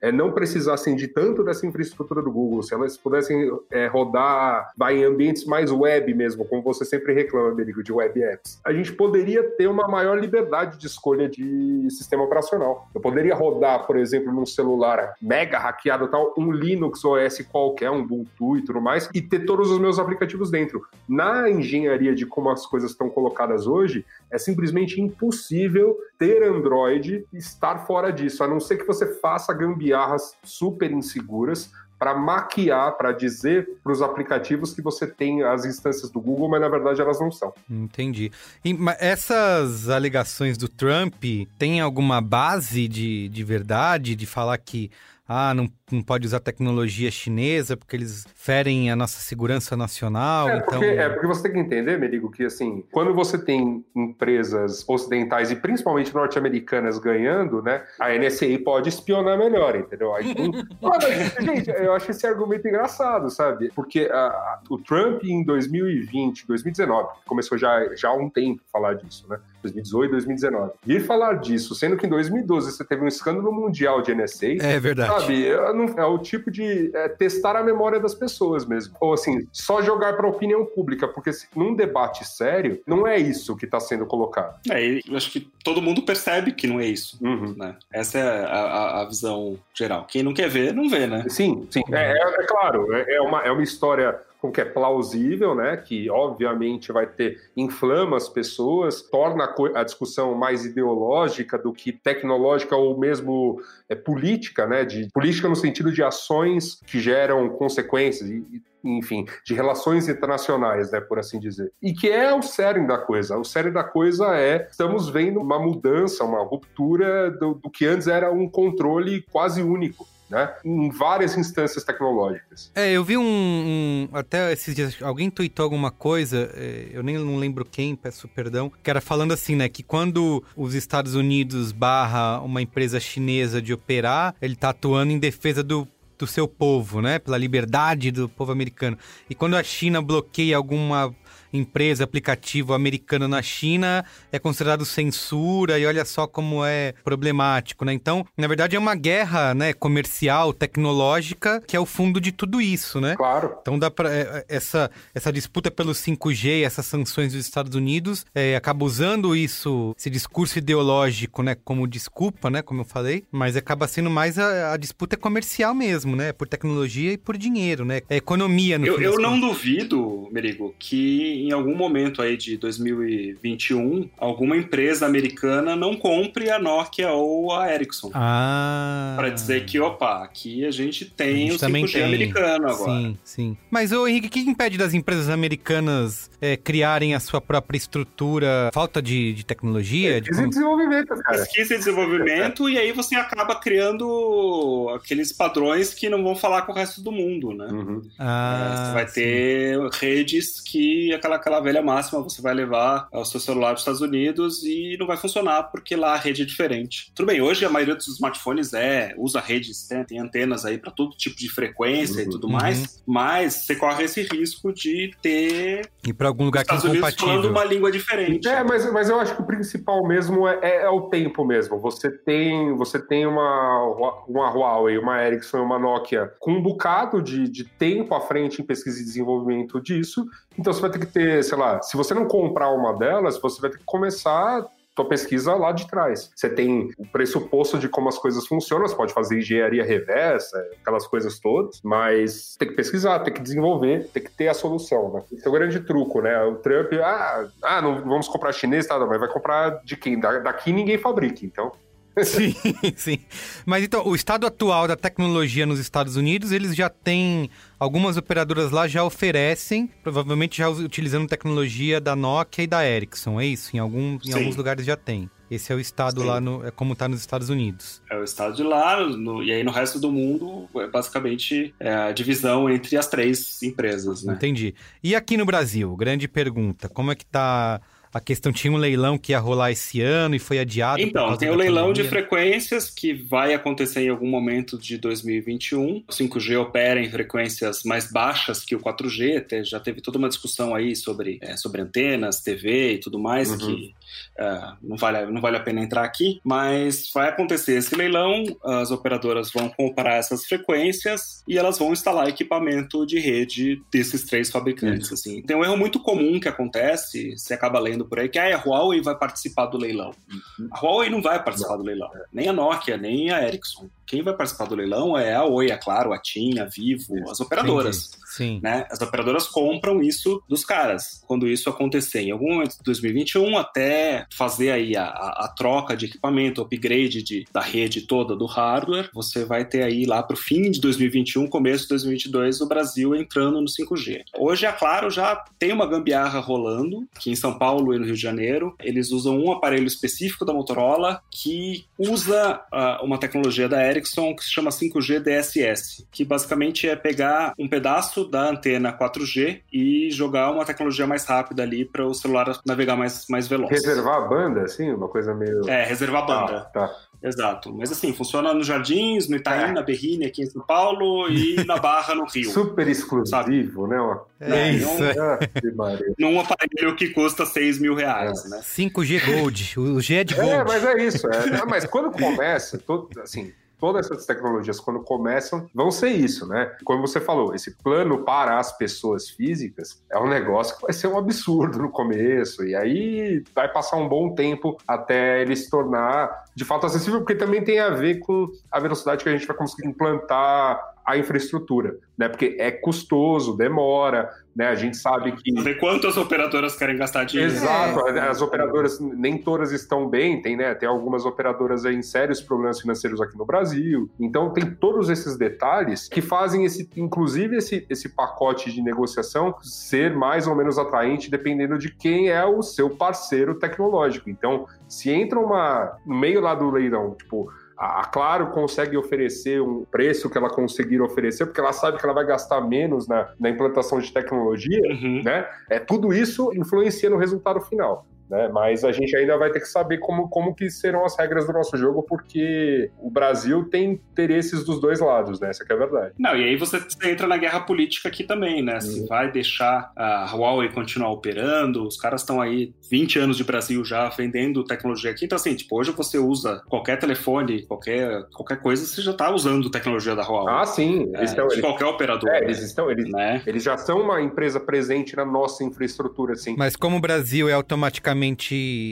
é, não precisassem de tanto dessa infraestrutura do Google, se elas pudessem é, rodar vai, em ambientes mais web mesmo, como você sempre reclama, Amerigo, de web apps, a gente poderia ter uma maior liberdade de escolha de sistema operacional. Eu poderia rodar, por exemplo, num celular mega hackeado tal, um Linux OS qualquer, um Ubuntu e tudo mais, e ter todos os meus aplicativos dentro. Na engenharia de como as coisas estão colocadas hoje, é simplesmente impossível ter Android e estar fora disso, a não ser que você faça gambiarras super inseguras para maquiar, para dizer para os aplicativos que você tem as instâncias do Google, mas na verdade elas não são. Entendi. E, essas alegações do Trump têm alguma base de, de verdade, de falar que ah, não, não pode usar tecnologia chinesa porque eles ferem a nossa segurança nacional? É então... porque, é porque você tem que entender, Merigo, que assim, quando você tem empresas ocidentais e principalmente norte-americanas ganhando, né, a NSA pode espionar melhor, entendeu? Aí, mas, gente, eu acho esse argumento engraçado, sabe? Porque ah, o Trump em 2020, 2019, começou já, já há um tempo falar disso, né? 2018, 2019. Vir falar disso, sendo que em 2012 você teve um escândalo mundial de NSA, É verdade. Sabe, é, não- é o tipo de é, testar a memória das pessoas mesmo. Ou assim, só jogar para a opinião pública, porque se, num debate sério, não é isso que está sendo colocado. É, eu acho que todo mundo percebe que não é isso. Uhum. Né? Essa é a, a- a visão geral. Quem não quer ver, não vê, né? Sim, sim. É, é- é claro, é, é uma, é uma história como que é plausível, né? Que obviamente vai ter inflama as pessoas, torna a, discussão mais ideológica do que tecnológica ou mesmo é, política, né? De política no sentido de ações que geram consequências e, enfim, de relações internacionais, né, por assim dizer. E que é o cerne da coisa. O cerne da coisa é estamos vendo uma mudança, uma ruptura do, do que antes era um controle quase único. Né? Em várias instâncias tecnológicas. É, eu vi um, um- Até esses dias, alguém tweetou alguma coisa, é, eu nem não lembro quem, peço perdão, que era falando assim, né? Que quando os Estados Unidos barra uma empresa chinesa de operar, ele tá atuando em defesa do. Do seu povo, né? Pela liberdade do povo americano. E quando a China bloqueia alguma empresa, aplicativo americano na China, é considerado censura e olha só como é problemático, né? Então, na verdade, é uma guerra, né, comercial, tecnológica, que é o fundo de tudo isso, né? Claro. Então dá para essa essa disputa pelo 5G, essas sanções dos Estados Unidos, é, acaba usando isso, esse discurso ideológico, né, como desculpa, né, como eu falei, mas acaba sendo mais a, a disputa comercial mesmo, né, por tecnologia e por dinheiro, né, é economia no Eu, eu não contas. duvido, Merigo, que em algum momento aí de 2021, alguma empresa americana não compre a Nokia ou a Ericsson. Ah. Pra dizer que, opa, aqui a gente A tem gente o também 5G tem. americano agora. Sim, sim. Mas, ô Henrique, o que impede das empresas americanas é, criarem a sua própria estrutura? Falta de, de tecnologia? de Pesquisa e como- desenvolvimento, cara. Pesquisa e desenvolvimento, e aí você acaba criando aqueles padrões que não vão falar com o resto do mundo, né? Uhum. Ah, É, você vai sim. ter redes que aquela aquela, aquela velha máxima: você vai levar o seu celular para os Estados Unidos e não vai funcionar porque lá a rede é diferente. Tudo bem, hoje a maioria dos smartphones é usa redes, né, tem antenas aí para todo tipo de frequência uhum. e tudo mais, uhum. mas você corre esse risco de ter. E para algum lugar que é incompatível. falando uma língua diferente. É, mas, mas eu acho que o principal mesmo é, é, é o tempo mesmo. Você tem, você tem uma, uma Huawei, uma Ericsson e uma Nokia com um bocado de, de tempo à frente em pesquisa e desenvolvimento disso. Então você vai ter que ter, sei lá, se você não comprar uma delas, você vai ter que começar tua pesquisa lá de trás. Você tem o pressuposto de como as coisas funcionam, você pode fazer engenharia reversa, aquelas coisas todas, mas tem que pesquisar, tem que desenvolver, tem que ter a solução, né? Esse é o grande truco, né? O Trump, ah, ah não vamos comprar chinês, tá, mas vai comprar de quem? daqui ninguém fabrica, então sim, sim. Mas então, o estado atual da tecnologia nos Estados Unidos, eles já têm. Algumas operadoras lá já oferecem, provavelmente já utilizando tecnologia da Nokia e da Ericsson, é isso? Em, algum, em alguns lugares já tem. Esse é o estado Sim. lá, no, é como está nos Estados Unidos. É o estado de lá, no, e aí no resto do mundo é basicamente é a divisão entre as três empresas, né? Entendi. E aqui no Brasil, grande pergunta, como é que está a questão tinha um leilão que ia rolar esse ano e foi adiado. Então, tem o leilão pandemia. de frequências que vai acontecer em algum momento de 2021. O 5G opera em frequências mais baixas que o 4G, já teve toda uma discussão aí sobre, é, sobre antenas, TV e tudo mais, uhum. que uh, não, vale, não vale a pena entrar aqui, mas vai acontecer esse leilão, as operadoras vão comprar essas frequências e elas vão instalar equipamento de rede desses três fabricantes. Uhum. Assim. Tem um erro muito comum que acontece, você acaba lendo por aí que ah, a Huawei vai participar do leilão. Uhum. A Huawei não vai participar do leilão, nem a Nokia, nem a Ericsson. Quem vai participar do leilão é a Oi, a Claro, a TIM, a Vivo, as operadoras. Sim. Né? As operadoras compram isso dos caras. Quando isso acontecer em algum momento de 2021, até fazer aí a, a, a troca de equipamento, upgrade de, da rede toda do hardware, você vai ter aí lá para o fim de 2021, começo de 2022, o Brasil entrando no 5G. Hoje a Claro já tem uma gambiarra rolando aqui em São Paulo e no Rio de Janeiro. Eles usam um aparelho específico da Motorola que usa uh, uma tecnologia da Ericsson que se chama 5G DSS, que basicamente é pegar um pedaço da antena 4G e jogar uma tecnologia mais rápida ali para o celular navegar mais, mais veloz. Reservar a banda, assim, uma coisa meio. É, reservar a banda. Ah, tá. Exato. Mas assim, funciona nos Jardins, no Itaim, é. na Berrine, aqui em São Paulo e na Barra, no Rio. Super exclusivo, sabe? né? É, isso. Num, ah, num aparelho que custa 6 mil reais, é. né? 5G Gold. O G é de é, Gold. É, mas é isso. É. mas quando começa, todo, assim, todas essas tecnologias, quando começam, vão ser isso, né? Como você falou, esse plano para as pessoas físicas é um negócio que vai ser um absurdo no começo, e aí vai passar um bom tempo até ele se tornar de fato acessível, porque também tem a ver com a velocidade que a gente vai conseguir implantar a infraestrutura, né? Porque é custoso, demora, né? A gente sabe que. Ver quantas operadoras querem gastar dinheiro. Exato, é. as operadoras nem todas estão bem, tem, né? Tem algumas operadoras aí em sérios problemas financeiros aqui no Brasil. Então tem todos esses detalhes que fazem esse, inclusive, esse, esse pacote de negociação ser mais ou menos atraente dependendo de quem é o seu parceiro tecnológico. Então, se entra uma no meio lá do leilão, tipo a Claro consegue oferecer um preço que ela conseguir oferecer, porque ela sabe que ela vai gastar menos na, na implantação de tecnologia, uhum. né? É, tudo isso influencia no resultado final né? Mas a gente ainda vai ter que saber como, como que serão as regras do nosso jogo, porque o Brasil tem interesses dos dois lados, né? Essa é a verdade. Não, e aí você entra na guerra política aqui também, né? Se uhum. vai deixar a Huawei continuar operando, os caras estão aí 20 anos de Brasil já vendendo tecnologia aqui, então assim, tipo, hoje você usa qualquer telefone, qualquer, qualquer coisa, você já está usando tecnologia da Huawei. Ah, sim. É, estão, de eles, qualquer operador. É, eles estão, eles, né? eles já são uma empresa presente na nossa infraestrutura, assim. Mas como o Brasil é automaticamente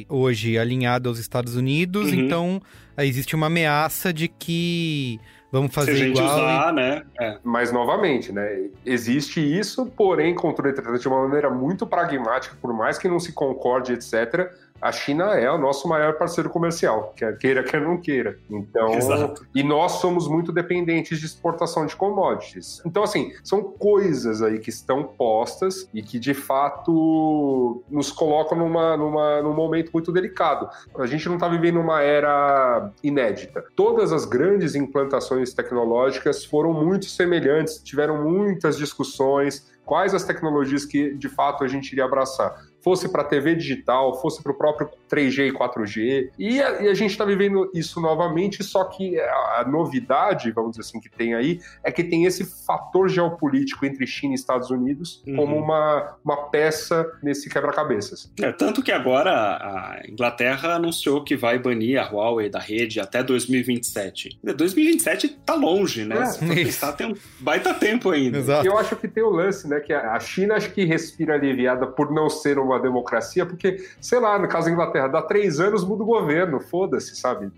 hoje alinhado aos Estados Unidos, uhum. então existe uma ameaça de que vamos fazer Se a gente igual. Usar, e... né? É. Mas novamente, né? Existe isso, porém, contudo, de uma maneira muito pragmática, por mais que não se concorde, etc a China é o nosso maior parceiro comercial, quer queira, quer não queira. Então, Exato. e nós somos muito dependentes de exportação de commodities. Então, assim, são coisas aí que estão postas e que de fato nos colocam numa, numa, num momento muito delicado. A gente não está vivendo uma era inédita. Todas as grandes implantações tecnológicas foram muito semelhantes, tiveram muitas discussões, quais as tecnologias que de fato a gente iria abraçar fosse para TV digital, fosse para o próprio 3G e 4G. E a, e a gente está vivendo isso novamente, só que a, novidade, vamos dizer assim, que tem aí, é que tem esse fator geopolítico entre China e Estados Unidos uhum. como uma, uma peça nesse quebra-cabeças. É, tanto que agora a Inglaterra anunciou que vai banir a Huawei da rede até 2027. 2027 tá longe, né? É, pensar, tem um baita tempo ainda. Exato. Eu acho que tem o lance, né? Que a China acho que respira aliviada por não ser uma uma democracia, porque, sei lá, no caso da Inglaterra, dá três anos, muda o governo, foda-se, sabe?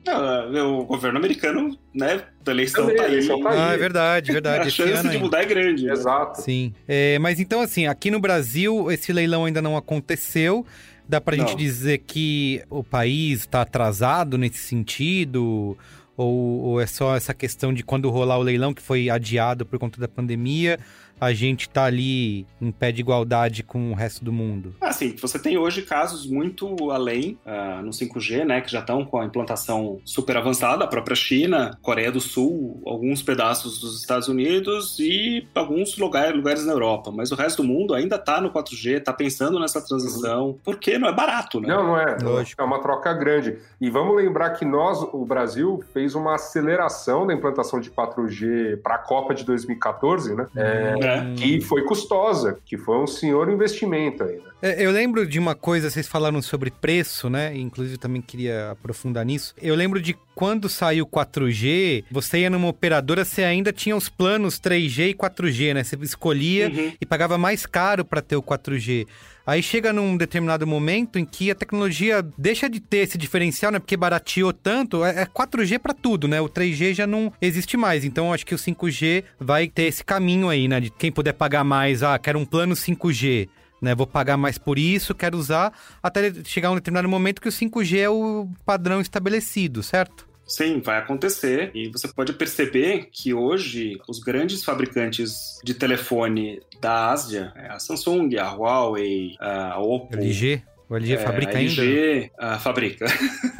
Não, o governo americano, né, da eleição Também, tá, eleição tá aí. Ah, é verdade, verdade. a chance de mudar é grande. Né? Exato. Sim. É, mas então, assim, aqui no Brasil, esse leilão ainda não aconteceu. Dá pra não. gente dizer que o país está atrasado nesse sentido? Ou, ou, é só essa questão de quando rolar o leilão que foi adiado por conta da pandemia? A gente tá ali em pé de igualdade com o resto do mundo? Assim, você tem hoje casos muito além uh, no 5G, né, que já estão com a implantação super avançada, a própria China, Coreia do Sul, alguns pedaços dos Estados Unidos e alguns lugares, lugares na Europa. Mas o resto do mundo ainda tá no 4G, tá pensando nessa transição, porque não é barato, né? Não, não é. Lógico. É uma troca grande. E vamos lembrar que nós, o Brasil, fez uma aceleração da implantação de 4G para a Copa de 2014, né? É, é. que foi custosa, que foi um senhor investimento aí, né? É, eu lembro de uma coisa, vocês falaram sobre preço, né? Inclusive também queria aprofundar nisso. Eu lembro de quando saiu 4G, você ia numa operadora, você ainda tinha os planos 3G e 4G, né? Você escolhia uhum. e pagava mais caro para ter o 4G. Aí chega num determinado momento em que a tecnologia deixa de ter esse diferencial, né? Porque barateou tanto, é 4G é para tudo, né? O 3G já não existe mais. Então acho que o 5G vai ter esse caminho aí, né? De quem puder pagar mais, ah, quero um plano 5G. Né, vou pagar mais por isso, quero usar, até chegar um determinado momento que o 5G é o padrão estabelecido, certo? Sim, vai acontecer. E você pode perceber que hoje os grandes fabricantes de telefone da Ásia, é a Samsung, a Huawei, a Oppo, LG. O LG é, fabrica a LG, ainda? Uh, fabrica.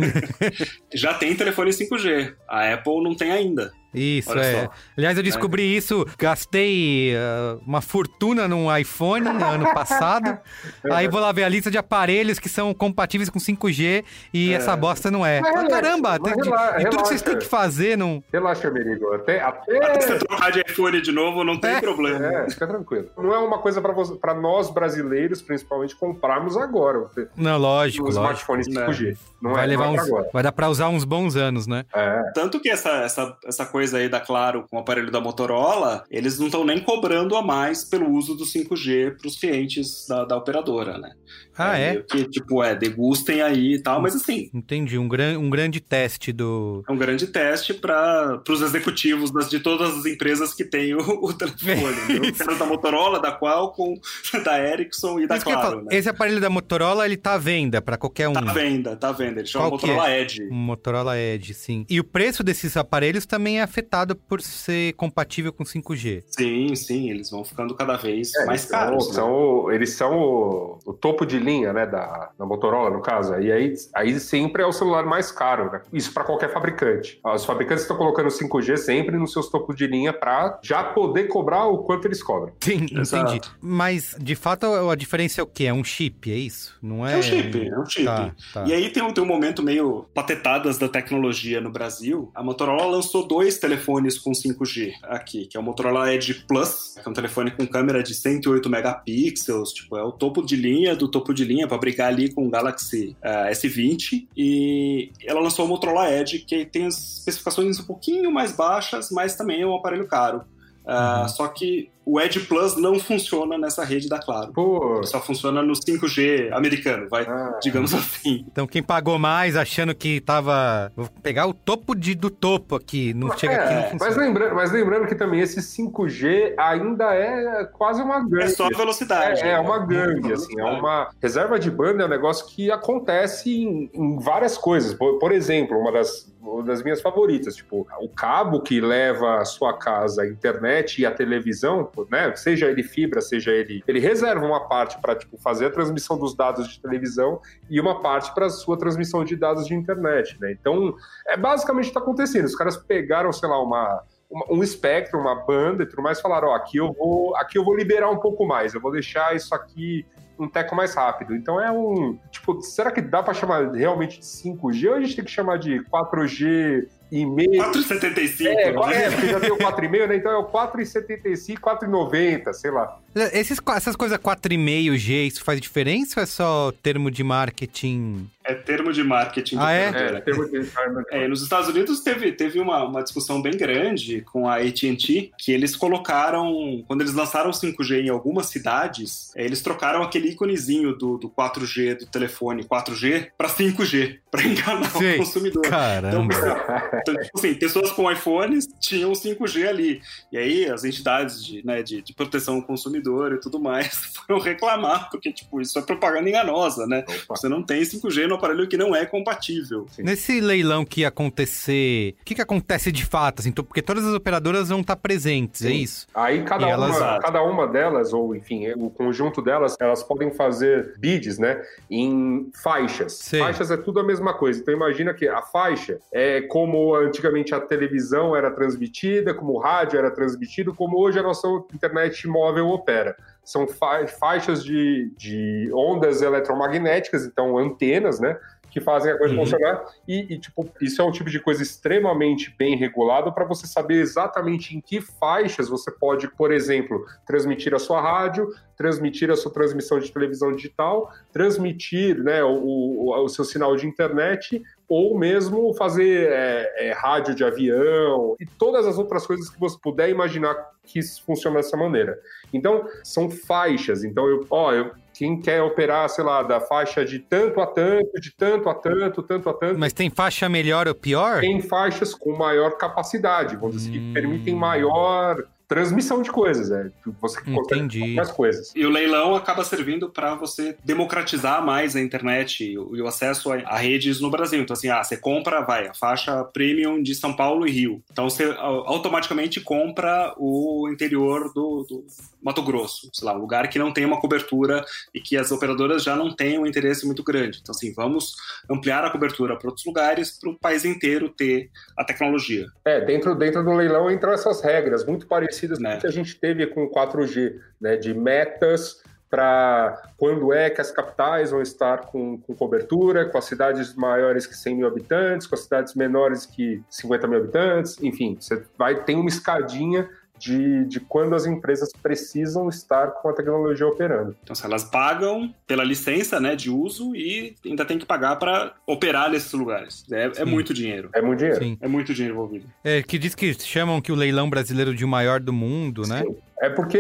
Já tem telefone 5G. A Apple não tem ainda. Isso, Olha é. Só. Aliás, eu descobri é. isso, gastei uh, uma fortuna num iPhone ano passado. aí vou lá ver a lista de aparelhos que são compatíveis com 5G e é. essa bosta não é. Mas, caramba, mas de, relaxa, de, tudo que vocês têm que fazer, não. Relaxa, Merigo. Até, até... até você trocar de iPhone de novo, não tem é. problema. É, fica tranquilo. Não é uma coisa para nós brasileiros, principalmente, comprarmos agora. Não, lógico. Os smartphones 5G. Não vai é, levar uns, Vai dar para usar uns bons anos, né? É. Tanto que essa, essa, essa coisa aí da Claro com o aparelho da Motorola, eles não estão nem cobrando a mais pelo uso do 5G para os clientes da, da, operadora, né? Ah, é? é? Que, tipo, é, degustem aí e tal, mas assim... Entendi, um, gran, um grande teste do... É um grande teste para os executivos das, de todas as empresas que têm o, o telefone. né? da Motorola, da Qualcomm, da Ericsson e da Claro, né? Esse aparelho da Motorola, ele tá à venda para qualquer um? Tá à venda, tá à venda. Ele chama Qual Motorola é? Edge. Um Motorola Edge, sim. E o preço desses aparelhos também é afetado por ser compatível com 5G. Sim, sim, eles vão ficando cada vez é, mais caros. São, né? são, eles são o, o, topo de linha, né, da, da Motorola, no caso. E aí, aí sempre é o celular mais caro, né? Isso para qualquer fabricante. Os fabricantes estão colocando 5G sempre nos seus topos de linha para já poder cobrar o quanto eles cobram. Sim, Exato. entendi. Mas, de fato, a diferença é o quê? É um chip, é isso? Não é... É um chip, é um chip. Tá, tá. E aí tem um, tem um momento meio patetadas da tecnologia no Brasil. A Motorola lançou dois telefones com 5G aqui, que é o Motorola Edge Plus, que é um telefone com câmera de 108 megapixels, tipo, é o topo de linha do topo de linha para brigar ali com o Galaxy uh, eh, S20. E ela lançou o Motorola Edge, que tem as especificações um pouquinho mais baixas, mas também é um aparelho caro. Uh, uhum. Só que o Edge Plus não funciona nessa rede da Claro. Pô. Só funciona no 5G americano, vai, ah. digamos assim. Então quem pagou mais achando que tava. Vou pegar o topo de, do topo aqui, não chega é, aqui, não funciona. Mas lembrando, mas lembrando que também esse 5G ainda é quase uma gangue. É só velocidade. É, é uma gangue, assim, é uma. Reserva de banda é um negócio que acontece em, em várias coisas. Por, por exemplo, uma das uma das minhas favoritas. Tipo, o cabo que leva a sua casa a internet e a televisão, né? Seja ele fibra, seja ele. Ele reserva uma parte para tipo, fazer a transmissão dos dados de televisão e uma parte para a sua transmissão de dados de internet, né? Então, é basicamente o que está acontecendo. Os caras pegaram, sei lá, uma um espectro, uma banda e tudo mais, falaram, ó, aqui eu vou, aqui eu vou liberar um pouco mais, eu vou deixar isso aqui um teco mais rápido. Então é um. Tipo, será que dá para chamar realmente de 5G ou a gente tem que chamar de 4G e meio? 4,75. É, né? é, porque já tem o 4,5, né? Então é o 4,75, 4,90, sei lá. Esses, essas coisas 4,5G, isso faz diferença ou é só termo de marketing? É termo de marketing. Ah, é? É, termo de- É, nos Estados Unidos teve, teve uma, uma discussão bem grande com a AT&T, que eles colocaram, quando eles lançaram o 5G em algumas cidades, é, eles trocaram aquele íconezinho do, do 4G do telefone 4G para 5G, para enganar Sei. o consumidor. Caramba. Então, tipo assim, pessoas com iPhones tinham 5G ali. E aí as entidades de, né, de, de proteção ao consumidor e tudo mais foram reclamar, porque, tipo, isso é propaganda enganosa, né? Opa. Você não tem 5G no aparelho que não é compatível. Nesse leilão que ia acontecer, o que, que acontece de fato? Assim, porque todas as operadoras vão estar presentes, é Sim. isso? Aí cada, elas- uma, cada uma delas, ou enfim, o conjunto delas, elas podem fazer bids, né? Em faixas. Sei. Faixas é tudo a mesma coisa. Então imagina que a faixa é como antigamente a televisão era transmitida, como o rádio era transmitido, como hoje a nossa internet móvel opera. São fa- faixas de, de ondas eletromagnéticas, então antenas, né? Que fazem a coisa Uhum. funcionar. E, e, tipo, isso é um tipo de coisa extremamente bem regulado para você saber exatamente em que faixas você pode, por exemplo, transmitir a sua rádio, transmitir a sua transmissão de televisão digital, transmitir né, o, o, o seu sinal de internet ou mesmo fazer é, é, rádio de avião e todas as outras coisas que você puder imaginar que funciona dessa maneira. Então, são faixas. Então, eu, ó, eu, quem quer operar, sei lá, da faixa de tanto a tanto, de tanto a tanto, tanto a tanto, Mas tem faixa melhor ou pior? tem faixas com maior capacidade, vamos dizer, que Hum. permitem maior transmissão de coisas, né? Você Entendi. mais coisas. E o leilão acaba servindo para você democratizar mais a internet e o, acesso a, redes no Brasil. Então, assim, ah, você compra, vai, a faixa premium de São Paulo e Rio. Então, você au- automaticamente compra o interior do, do Mato Grosso, sei lá, um lugar que não tem uma cobertura e que as operadoras já não têm um interesse muito grande. Então, assim, vamos ampliar a cobertura para outros lugares para o país inteiro ter a tecnologia. É, dentro, dentro do leilão entram essas regras muito parecidas com Né. o que a gente teve com o 4G, né? De metas para quando é que as capitais vão estar com, com cobertura, com as cidades maiores que 100 mil habitantes, com as cidades menores que 50 mil habitantes, enfim, você vai tem uma escadinha de, de quando as empresas precisam estar com a tecnologia operando. Então, se elas pagam pela licença né, de uso e ainda tem que pagar para operar nesses lugares. É, é Sim. muito dinheiro. É muito dinheiro. Sim. É muito dinheiro envolvido. É, que diz que chamam que o leilão brasileiro de o maior do mundo, né? É porque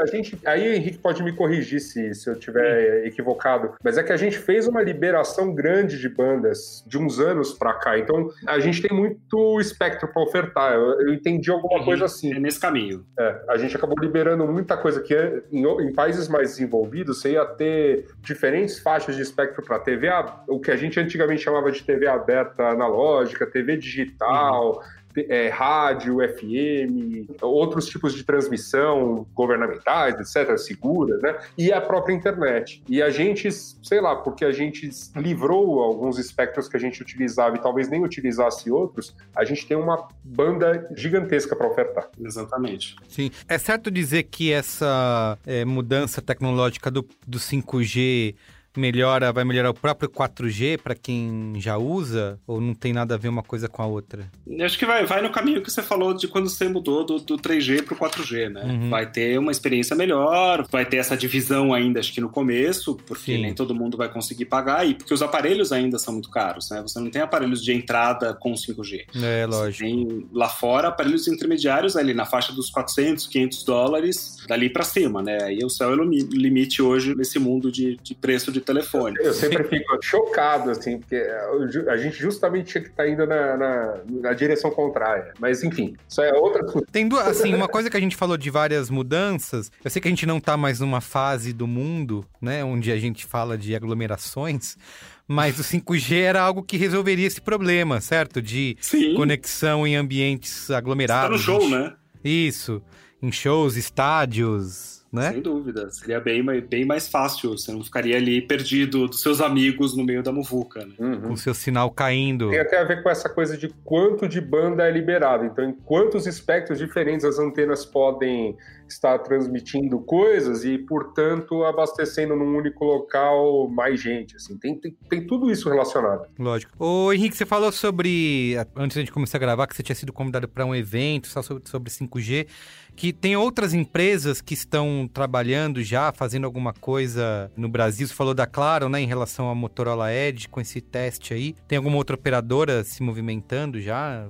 a gente. Aí o Henrique pode me corrigir se, se eu tiver equivocado, mas é que a gente fez uma liberação grande de bandas de uns anos pra cá. Então a gente tem muito espectro pra ofertar. Eu, eu entendi alguma Uhum. coisa assim. É nesse caminho. É, a gente acabou liberando muita coisa que em, em países mais desenvolvidos você ia ter diferentes faixas de espectro para TV, o que a gente antigamente chamava de TV aberta analógica, TV digital, te- é, rádio, FM, outros tipos de transmissão governamentais, etc., seguras, né? E a própria internet. E a gente, sei lá, porque a gente livrou alguns espectros que a gente utilizava e talvez nem utilizasse outros, a gente tem uma banda gigantesca para ofertar. Exatamente. Sim. É certo dizer que essa é, mudança tecnológica do, do 5G melhora, vai melhorar o próprio 4G para quem já usa? Ou não tem nada a ver uma coisa com a outra? Eu acho que vai, vai no caminho que você falou de quando você mudou do, do 3G pro 4G, né? Uhum. Vai ter uma experiência melhor, vai ter essa divisão ainda, acho que no começo, porque Sim. nem todo mundo vai conseguir pagar, e porque os aparelhos ainda são muito caros, né? Você não tem aparelhos de entrada com 5G. É, Você lógico. tem lá fora aparelhos intermediários ali na faixa dos 400, 500 dólares, dali para cima, né? Aí o céu é o limi- limite hoje nesse mundo de, de preço de telefone. Eu sempre fico chocado, assim, porque a gente justamente tinha que estar indo na, na, na direção contrária. Mas, enfim, isso é outra coisa. Tem duas, assim, uma coisa que a gente falou de várias mudanças. Eu sei que a gente não tá mais numa fase do mundo, né, onde a gente fala de aglomerações, mas o 5G era algo que resolveria esse problema, certo? De Sim, conexão em ambientes você tá aglomerados. no show, em- né? Isso, em shows, estádios, né? Sem dúvida. Seria bem, bem mais fácil. Você não ficaria ali perdido dos seus amigos no meio da muvuca. Né? Uhum. Com seu sinal caindo. Tem até a ver com essa coisa de quanto de banda é liberado. Então, em quantos espectros diferentes as antenas podem estar transmitindo coisas e, portanto, abastecendo num único local mais gente. Assim, tem, tem, tem tudo isso relacionado. Lógico. Ô, Henrique, você falou sobre, antes de começar a gravar, que você tinha sido convidado para um evento sobre, sobre 5G que tem outras empresas que estão trabalhando já, fazendo alguma coisa no Brasil. Você falou da Claro, né, em relação à Motorola Edge, com esse teste aí. Tem alguma outra operadora se movimentando já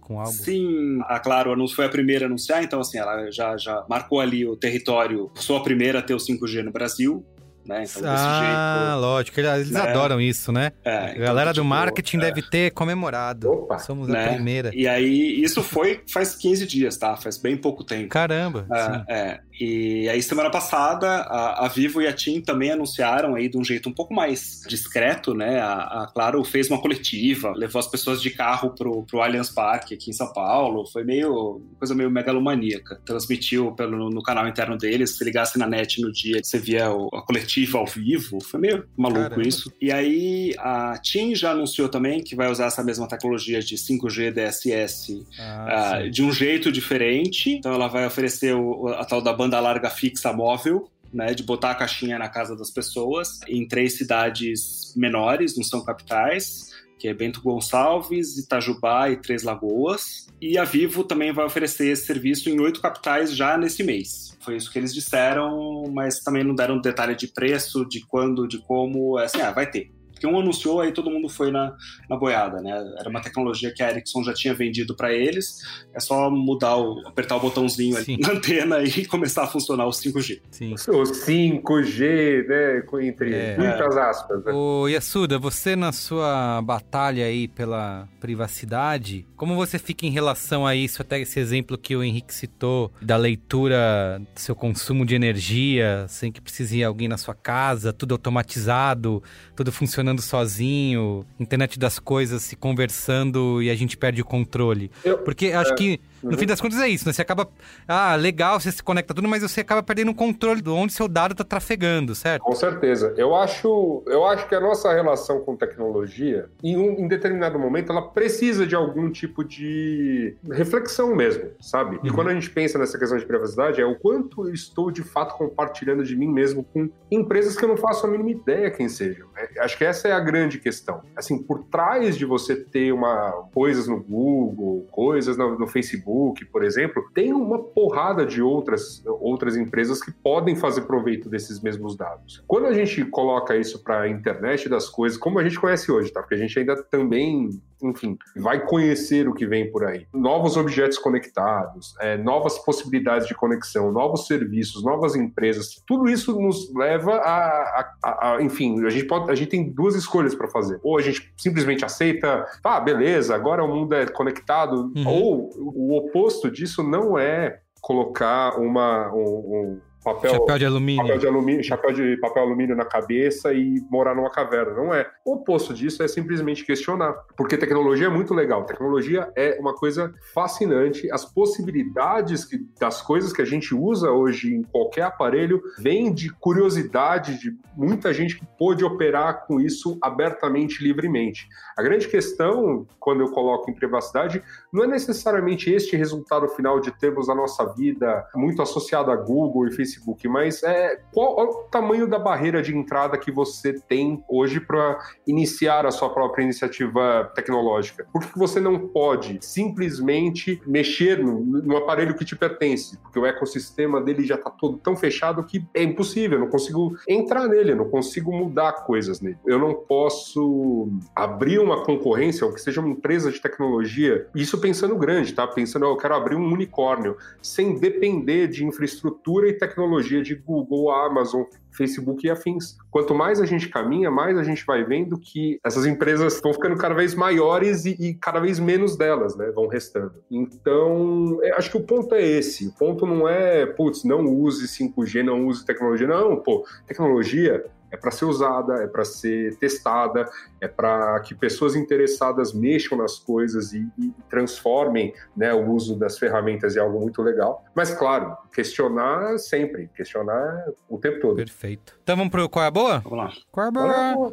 com algo? Sim, a Claro foi a primeira a anunciar, então assim, ela já, já marcou ali o território, sou a primeira a ter o 5G no Brasil. Né? Então, ah, jeito, lógico, eles né? adoram isso, né? É, a então, galera tipo, do marketing é. deve ter comemorado. Opa, Somos né? a primeira. E aí, isso foi faz 15 dias, tá? Faz bem pouco tempo. Caramba. É, é. E aí, semana passada, a, a, Vivo e a TIM também anunciaram aí de um jeito um pouco mais discreto, né? A, a Claro fez uma coletiva, levou as pessoas de carro pro, pro Allianz Parque aqui em São Paulo. Foi meio, coisa meio megalomaníaca. Transmitiu pelo, no canal interno deles. Se ligasse na net no dia, você via o, a coletiva ao vivo. Foi meio maluco Caramba. isso. E aí, a TIM já anunciou também que vai usar essa mesma tecnologia de 5G DSS ah, uh, de um jeito diferente. Então, ela vai oferecer o, a tal da banda banda larga fixa móvel, né, de botar a caixinha na casa das pessoas, em três cidades menores, não são capitais, que é Bento Gonçalves, Itajubá e Três Lagoas. E a Vivo também vai oferecer esse serviço em oito capitais já nesse mês. Foi isso que eles disseram, mas também não deram detalhe de preço, de quando, de como. É assim, ah, vai ter. Porque um anunciou, aí todo mundo foi na, na boiada, né? Era uma tecnologia que a Ericsson já tinha vendido para eles. É só mudar o, apertar o botãozinho ali na antena e começar a funcionar o 5G. Sim. O 5G, né? Entre é. muitas aspas. Né? Ô, Yasuda, você na sua batalha aí pela privacidade, como você fica em relação a isso, até esse exemplo que o Henrique citou, da leitura do seu consumo de energia, sem que precise ir alguém na sua casa, tudo automatizado, tudo funcionando funcionando sozinho, internet das coisas se conversando e a gente perde o controle. Eu, Porque acho é, que no uhum. fim das contas é isso, né? Você acaba. Ah, legal, você se conecta tudo, mas você acaba perdendo o controle de onde seu dado está trafegando, certo? Com certeza. Eu acho, eu acho que a nossa relação com tecnologia, em um em determinado momento, ela precisa de algum tipo de reflexão mesmo, sabe? Uhum. E quando a gente pensa nessa questão de privacidade, é o quanto eu estou de fato compartilhando de mim mesmo com empresas que eu não faço a mínima ideia quem sejam. É, acho que essa é a grande questão. Assim, por trás de você ter uma coisas no Google, coisas no, no Facebook, por exemplo, tem uma porrada de outras, outras empresas que podem fazer proveito desses mesmos dados. Quando a gente coloca isso para a internet das coisas, como a gente conhece hoje, tá? Porque a gente ainda também enfim, vai conhecer o que vem por aí. Novos objetos conectados, é, novas possibilidades de conexão, novos serviços, novas empresas, tudo isso nos leva a, a, a enfim, a gente, pode, a gente tem duas escolhas para fazer. Ou a gente simplesmente aceita, ah, beleza, agora o mundo é conectado, uhum. ou o oposto disso não é colocar uma, um, um papel, chapéu de alumínio. Papel de alumínio, chapéu de papel alumínio na cabeça e morar numa caverna. Não é. O oposto disso é simplesmente questionar. Porque tecnologia é muito legal. Tecnologia é uma coisa fascinante. As possibilidades que, das coisas que a gente usa hoje em qualquer aparelho vêm de curiosidade de muita gente que pôde operar com isso abertamente, livremente. A grande questão, quando eu coloco em privacidade, não é necessariamente este resultado final de termos a nossa vida muito associada a Google e Facebook Facebook, mas é, qual é o tamanho da barreira de entrada que você tem hoje para iniciar a sua própria iniciativa tecnológica? Por que você não pode simplesmente mexer no, no aparelho que te pertence? Porque o ecossistema dele já está todo tão fechado que é impossível, eu não consigo entrar nele, eu não consigo mudar coisas nele. Eu não posso abrir uma concorrência, ou que seja uma empresa de tecnologia, isso pensando grande, tá? Pensando, eu quero abrir um unicórnio, sem depender de infraestrutura e tecnologia tecnologia de Google, Amazon, Facebook e afins. Quanto mais a gente caminha, mais a gente vai vendo que essas empresas estão ficando cada vez maiores e, e cada vez menos delas, né, vão restando. Então, é, acho que o ponto é esse. O ponto não é, putz, não use 5G, não use tecnologia. Não, pô, tecnologia é para ser usada, é para ser testada, é para que pessoas interessadas mexam nas coisas e, e transformem né, o uso das ferramentas em algo muito legal. Mas, claro, questionar sempre, questionar o tempo todo. Perfeito. Então vamos pro Qual é a Boa? Vamos lá. Qual é a Boa?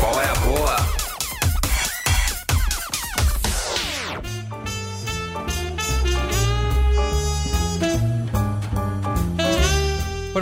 Qual é a boa?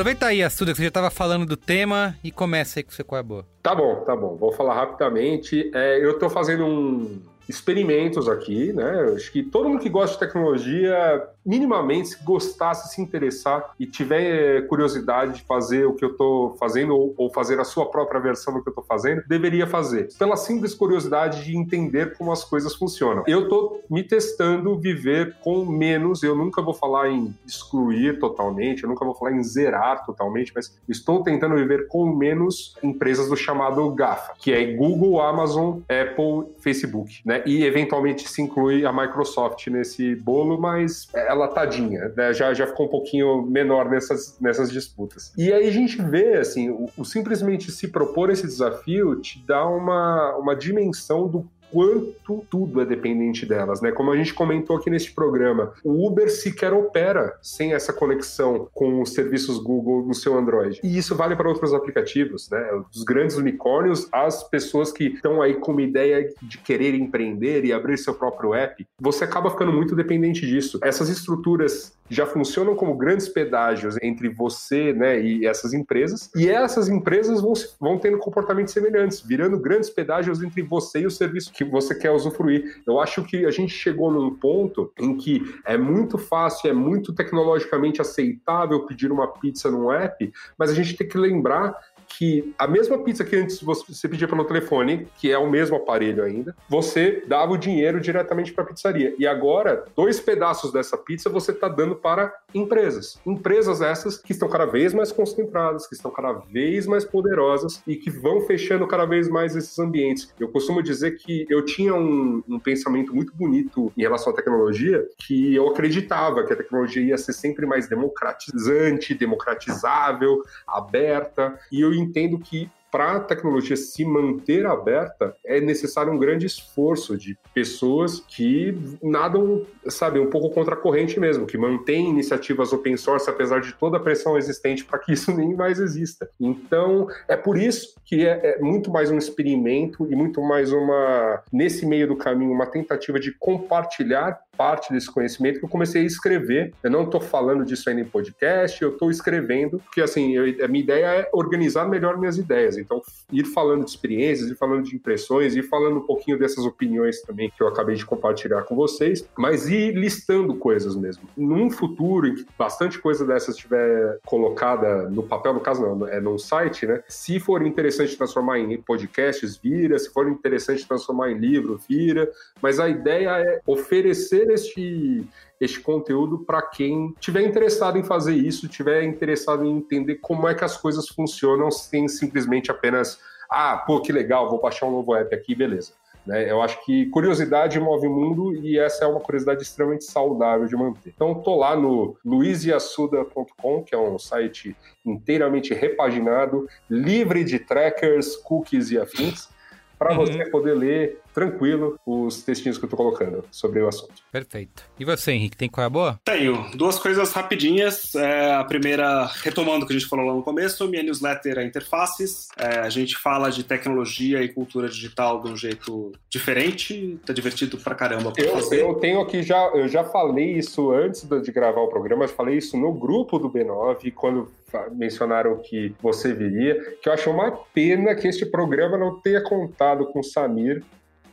Aproveita aí, Assuda, que você já estava falando do tema e começa aí com seu Qual é Boa. Tá bom, tá bom. Vou falar rapidamente. É, eu estou fazendo um experimentos aqui, né? Eu acho que todo mundo que gosta de tecnologia, minimamente, se gostar, se interessar e tiver curiosidade de fazer o que eu estou fazendo ou, ou, fazer a sua própria versão do que eu estou fazendo, deveria fazer. Pela simples curiosidade de entender como as coisas funcionam. Eu estou me testando viver com menos, eu nunca vou falar em excluir totalmente, eu nunca vou falar em zerar totalmente, mas estou tentando viver com menos empresas do chamado GAFA, que é Google, Amazon, Apple, Facebook, né? E eventualmente se inclui a Microsoft nesse bolo, mas tadinha, né? Já, já ficou um pouquinho menor nessas, nessas disputas. E aí a gente vê, assim, o, o simplesmente se propor esse desafio te dá uma, uma dimensão do quanto tudo é dependente delas, né? Como a gente comentou aqui neste programa, o Uber sequer opera sem essa conexão com os serviços Google no seu Android. E isso vale para outros aplicativos, né? Os grandes unicórnios, as pessoas que estão aí com uma ideia de querer empreender e abrir seu próprio app, você acaba ficando muito dependente disso. Essas estruturas já funcionam como grandes pedágios entre você né, e essas empresas, e essas empresas vão, vão tendo comportamentos semelhantes, virando grandes pedágios entre você e o serviço que você quer usufruir. Eu acho que a gente chegou num ponto em que é muito fácil, é muito tecnologicamente aceitável pedir uma pizza num app, mas a gente tem que lembrar que a mesma pizza que antes você pedia pelo telefone, que é o mesmo aparelho ainda, você dava o dinheiro diretamente para a pizzaria. E agora, dois pedaços dessa pizza você está dando para empresas. Empresas essas que estão cada vez mais concentradas, que estão cada vez mais poderosas e que vão fechando cada vez mais esses ambientes. Eu costumo dizer que eu tinha um, um pensamento muito bonito em relação à tecnologia, que eu acreditava que a tecnologia ia ser sempre mais democratizante, democratizável, aberta, e eu entendo que para a tecnologia se manter aberta, é necessário um grande esforço de pessoas que nadam, sabe, um pouco contra a corrente mesmo, que mantêm iniciativas open source, apesar de toda a pressão existente para que isso nem mais exista. Então, é por isso que é, é, muito mais um experimento e muito mais uma, nesse meio do caminho, uma tentativa de compartilhar parte desse conhecimento que eu comecei a escrever. Eu não estou falando disso ainda em podcast, eu estou escrevendo, porque assim, eu, a minha ideia é organizar melhor minhas ideias. Então, ir falando de experiências, ir falando de impressões, ir falando um pouquinho dessas opiniões também que eu acabei de compartilhar com vocês, mas ir listando coisas mesmo. Num futuro em que bastante coisa dessas estiver colocada no papel, no caso não, é num site, né? Se for interessante transformar em podcasts, vira. Se for interessante transformar em livro, vira. Mas a ideia é oferecer este este conteúdo para quem tiver interessado em fazer isso, tiver interessado em entender como é que as coisas funcionam sem simplesmente apenas ah, pô, que legal, vou baixar um novo app aqui, beleza. Né? Eu acho que curiosidade move o mundo e essa é uma curiosidade extremamente saudável de manter. Então, estou lá no luiziassuda.com, que é um site inteiramente repaginado, livre de trackers, cookies e afins, para uhum. você poder ler tranquilo os textinhos que eu tô colocando sobre o assunto. Perfeito. E você, Henrique, tem qual é a boa? Tenho. Duas coisas rapidinhas. É, a primeira, retomando o que a gente falou lá no começo, minha newsletter é Interfaces. É, a gente fala de tecnologia e cultura digital de um jeito diferente. Tá divertido pra caramba pra eu, fazer. Eu tenho aqui já, eu já falei isso antes de gravar o programa, eu falei isso no grupo do B9, quando mencionaram que você viria, que eu acho uma pena que este programa não tenha contado com o Samir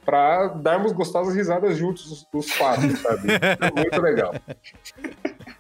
para darmos gostosas risadas juntos os quatro, sabe? Muito legal.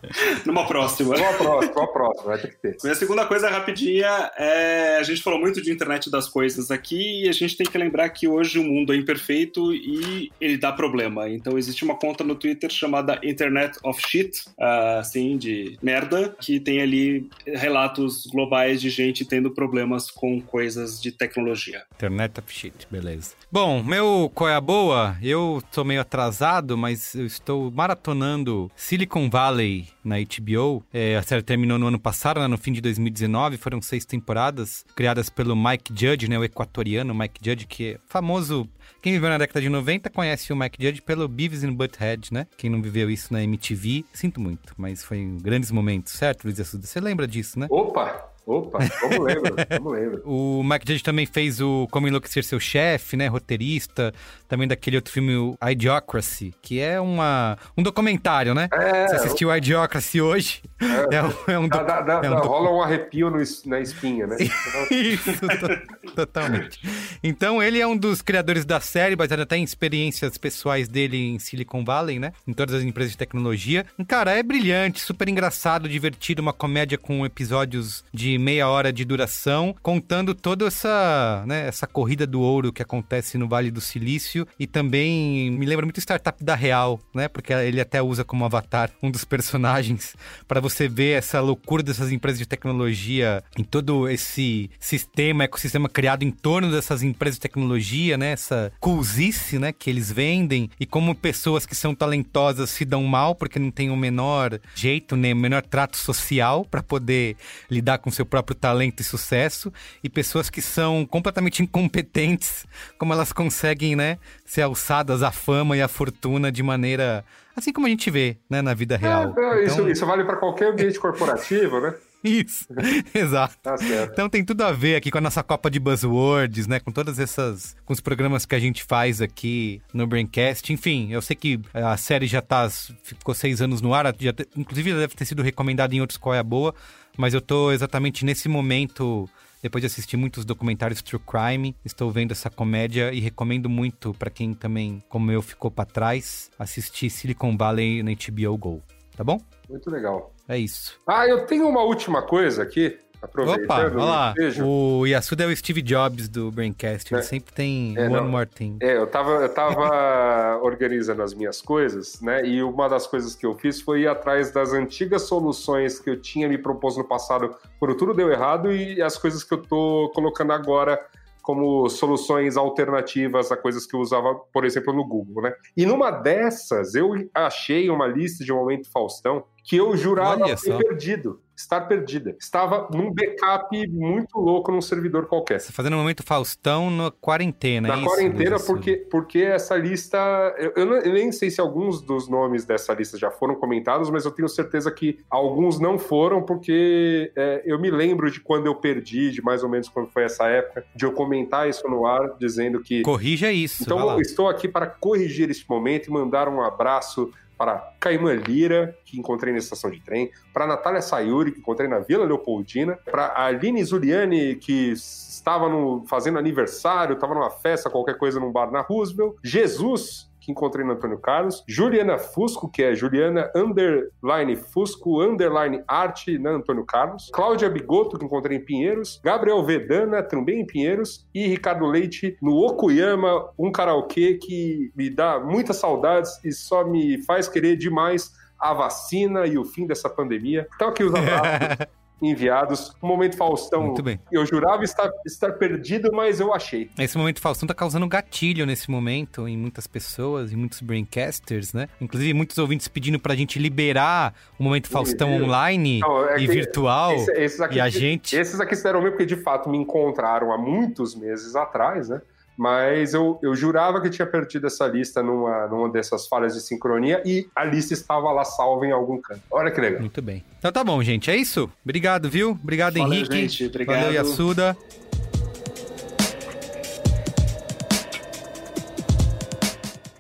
Numa próxima. Numa próxima, numa próxima, vai ter que ter. E a segunda coisa rapidinha é. A gente falou muito de internet das coisas aqui e a gente tem que lembrar que hoje o mundo é imperfeito e ele dá problema. Então existe uma conta no Twitter chamada Internet of Shit, uh, assim, de merda, que tem ali relatos globais de gente tendo problemas com coisas de tecnologia. Internet of Shit, beleza. Bom, meu qual é a boa? Eu tô meio atrasado, mas eu estou maratonando Silicon Valley na HBO. É, a série terminou no ano passado, né, no fim de 2019. Foram seis temporadas, criadas pelo Mike Judge, né, o equatoriano Mike Judge, que é famoso. Quem viveu na década de 90 conhece o Mike Judge pelo Beavis and Butthead, né? Quem não viveu isso na MTV, sinto muito, mas foi em grandes momentos, certo, Luiz Assuda? Você lembra disso, né? Opa! Opa, como lembro, como lembro. o Mike Judge também fez o Como Enlouquecer Seu Chefe, né? Roteirista. Também daquele outro filme, Idiocracy, que é uma, um documentário, né? É, Você assistiu o Idiocracy hoje? É, é um, é um, dá, dá, é um Rola um arrepio no, na espinha, né? Isso, to, totalmente. Então, ele é um dos criadores da série, baseado até em experiências pessoais dele em Silicon Valley, né? Em todas as empresas de tecnologia. Cara, é brilhante, super engraçado, divertido, uma comédia com episódios de meia hora de duração, contando toda essa, né, essa corrida do ouro que acontece no Vale do Silício e também me lembra muito Startup da Real, né? Porque ele até usa como avatar um dos personagens para você ver essa loucura dessas empresas de tecnologia em todo esse sistema, ecossistema criado em torno dessas empresas de tecnologia, né? Essa coolzice, né, que eles vendem e como pessoas que são talentosas se dão mal porque não tem o menor jeito, nem o menor trato social para poder lidar com seu seu próprio talento e sucesso, e pessoas que são completamente incompetentes, como elas conseguem, né, ser alçadas à fama e à fortuna de maneira assim como a gente vê, né, na vida real. É, então... isso, isso vale para qualquer ambiente corporativo, né? Isso, exato. Tá certo. Então tem tudo a ver aqui com a nossa Copa de Buzzwords, né? Com todas essas. com os programas que a gente faz aqui no Braincast. Enfim, eu sei que a série já tá. ficou seis anos no ar, já, inclusive deve ter sido recomendada em outros Qual é a Boa mas eu tô exatamente nesse momento depois de assistir muitos documentários true crime, estou vendo essa comédia e recomendo muito para quem também, como eu, ficou para trás, assistir Silicon Valley na HBO Go. Tá bom? Muito legal. É isso. Ah, eu tenho uma última coisa aqui Aproveitando Opa, olha lá. O Yasuda é o Steve Jobs do Braincast. Ele é. sempre tem é, one não. more thing. É, eu tava, eu tava organizando as minhas coisas, né? E uma das coisas que eu fiz foi ir atrás das antigas soluções que eu tinha me proposto no passado quando tudo deu errado e as coisas que eu tô colocando agora como soluções alternativas a coisas que eu usava, por exemplo, no Google, né? E numa dessas, eu achei uma lista de Momento Faustão que eu jurava ter perdido estar perdida. Estava num backup muito louco num servidor qualquer. Você fazendo um momento Faustão na quarentena, Na é quarentena, porque, porque essa lista. Eu, eu, não, eu, nem sei se alguns dos nomes dessa lista já foram comentados, mas eu tenho certeza que alguns não foram, porque é, eu me lembro de quando eu perdi, de mais ou menos quando foi essa época, de eu comentar isso no ar, dizendo que. Corrija isso. Então, estou aqui para corrigir este momento e mandar um abraço para Caimã Lira, que encontrei na estação de trem, para Natália Sayuri, que encontrei na Vila Leopoldina, para Aline Zuliani, que estava no, fazendo aniversário, estava numa festa, qualquer coisa num bar na Roosevelt, Jesus, que encontrei no Antônio Carlos, Juliana Fusco, que é Juliana underline Fusco underline arte na Antônio Carlos, Cláudia Bigoto, que encontrei em Pinheiros, Gabriel Vedana, também em Pinheiros, e Ricardo Leite no Okuyama, um karaokê que me dá muitas saudades e só me faz querer demais a vacina e o fim dessa pandemia. Então aqui os abraços. Enviados. O momento Faustão, Muito bem. eu jurava estar, estar perdido, mas eu achei. Esse momento Faustão tá causando gatilho nesse momento em muitas pessoas, em muitos braincasters, né? Inclusive muitos ouvintes pedindo pra gente liberar o momento Faustão online Não, é e virtual. Esse, esses aqui, e a gente... Esses aqui se deram meio porque de fato me encontraram há muitos meses atrás, né? Mas eu, eu jurava que tinha perdido essa lista numa, numa dessas falhas de sincronia e a lista estava lá salva em algum canto. Olha que legal. Muito bem. Então tá bom, gente. É isso. Obrigado, viu? Obrigado, Valeu, Henrique. Gente. Obrigado. Valeu, Yasuda.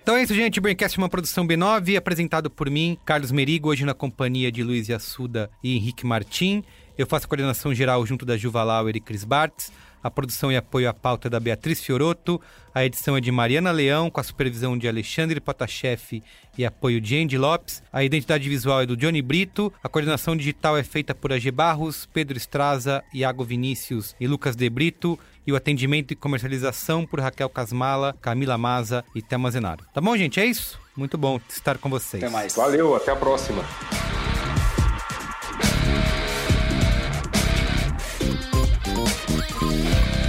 Então é isso, gente. O Braincast é uma produção B9, apresentado por mim, Carlos Merigo, hoje na companhia de Luiz Yassuda e Henrique Martim. Eu faço a coordenação geral junto da Juva Lauer e Cris Bartz. A produção e apoio à pauta é da Beatriz Fioroto. A edição é de Mariana Leão, com a supervisão de Alexandre Potashev e apoio de Andy Lopes. A identidade visual é do Johnny Brito. A coordenação digital é feita por AG Barros, Pedro Estraza, Iago Vinícius e Lucas De Brito. E o atendimento e comercialização por Raquel Casmala, Camila Maza e Thelma Zenaro. Tá bom, gente? É isso? Muito bom estar com vocês. Até mais. Valeu, até a próxima. You.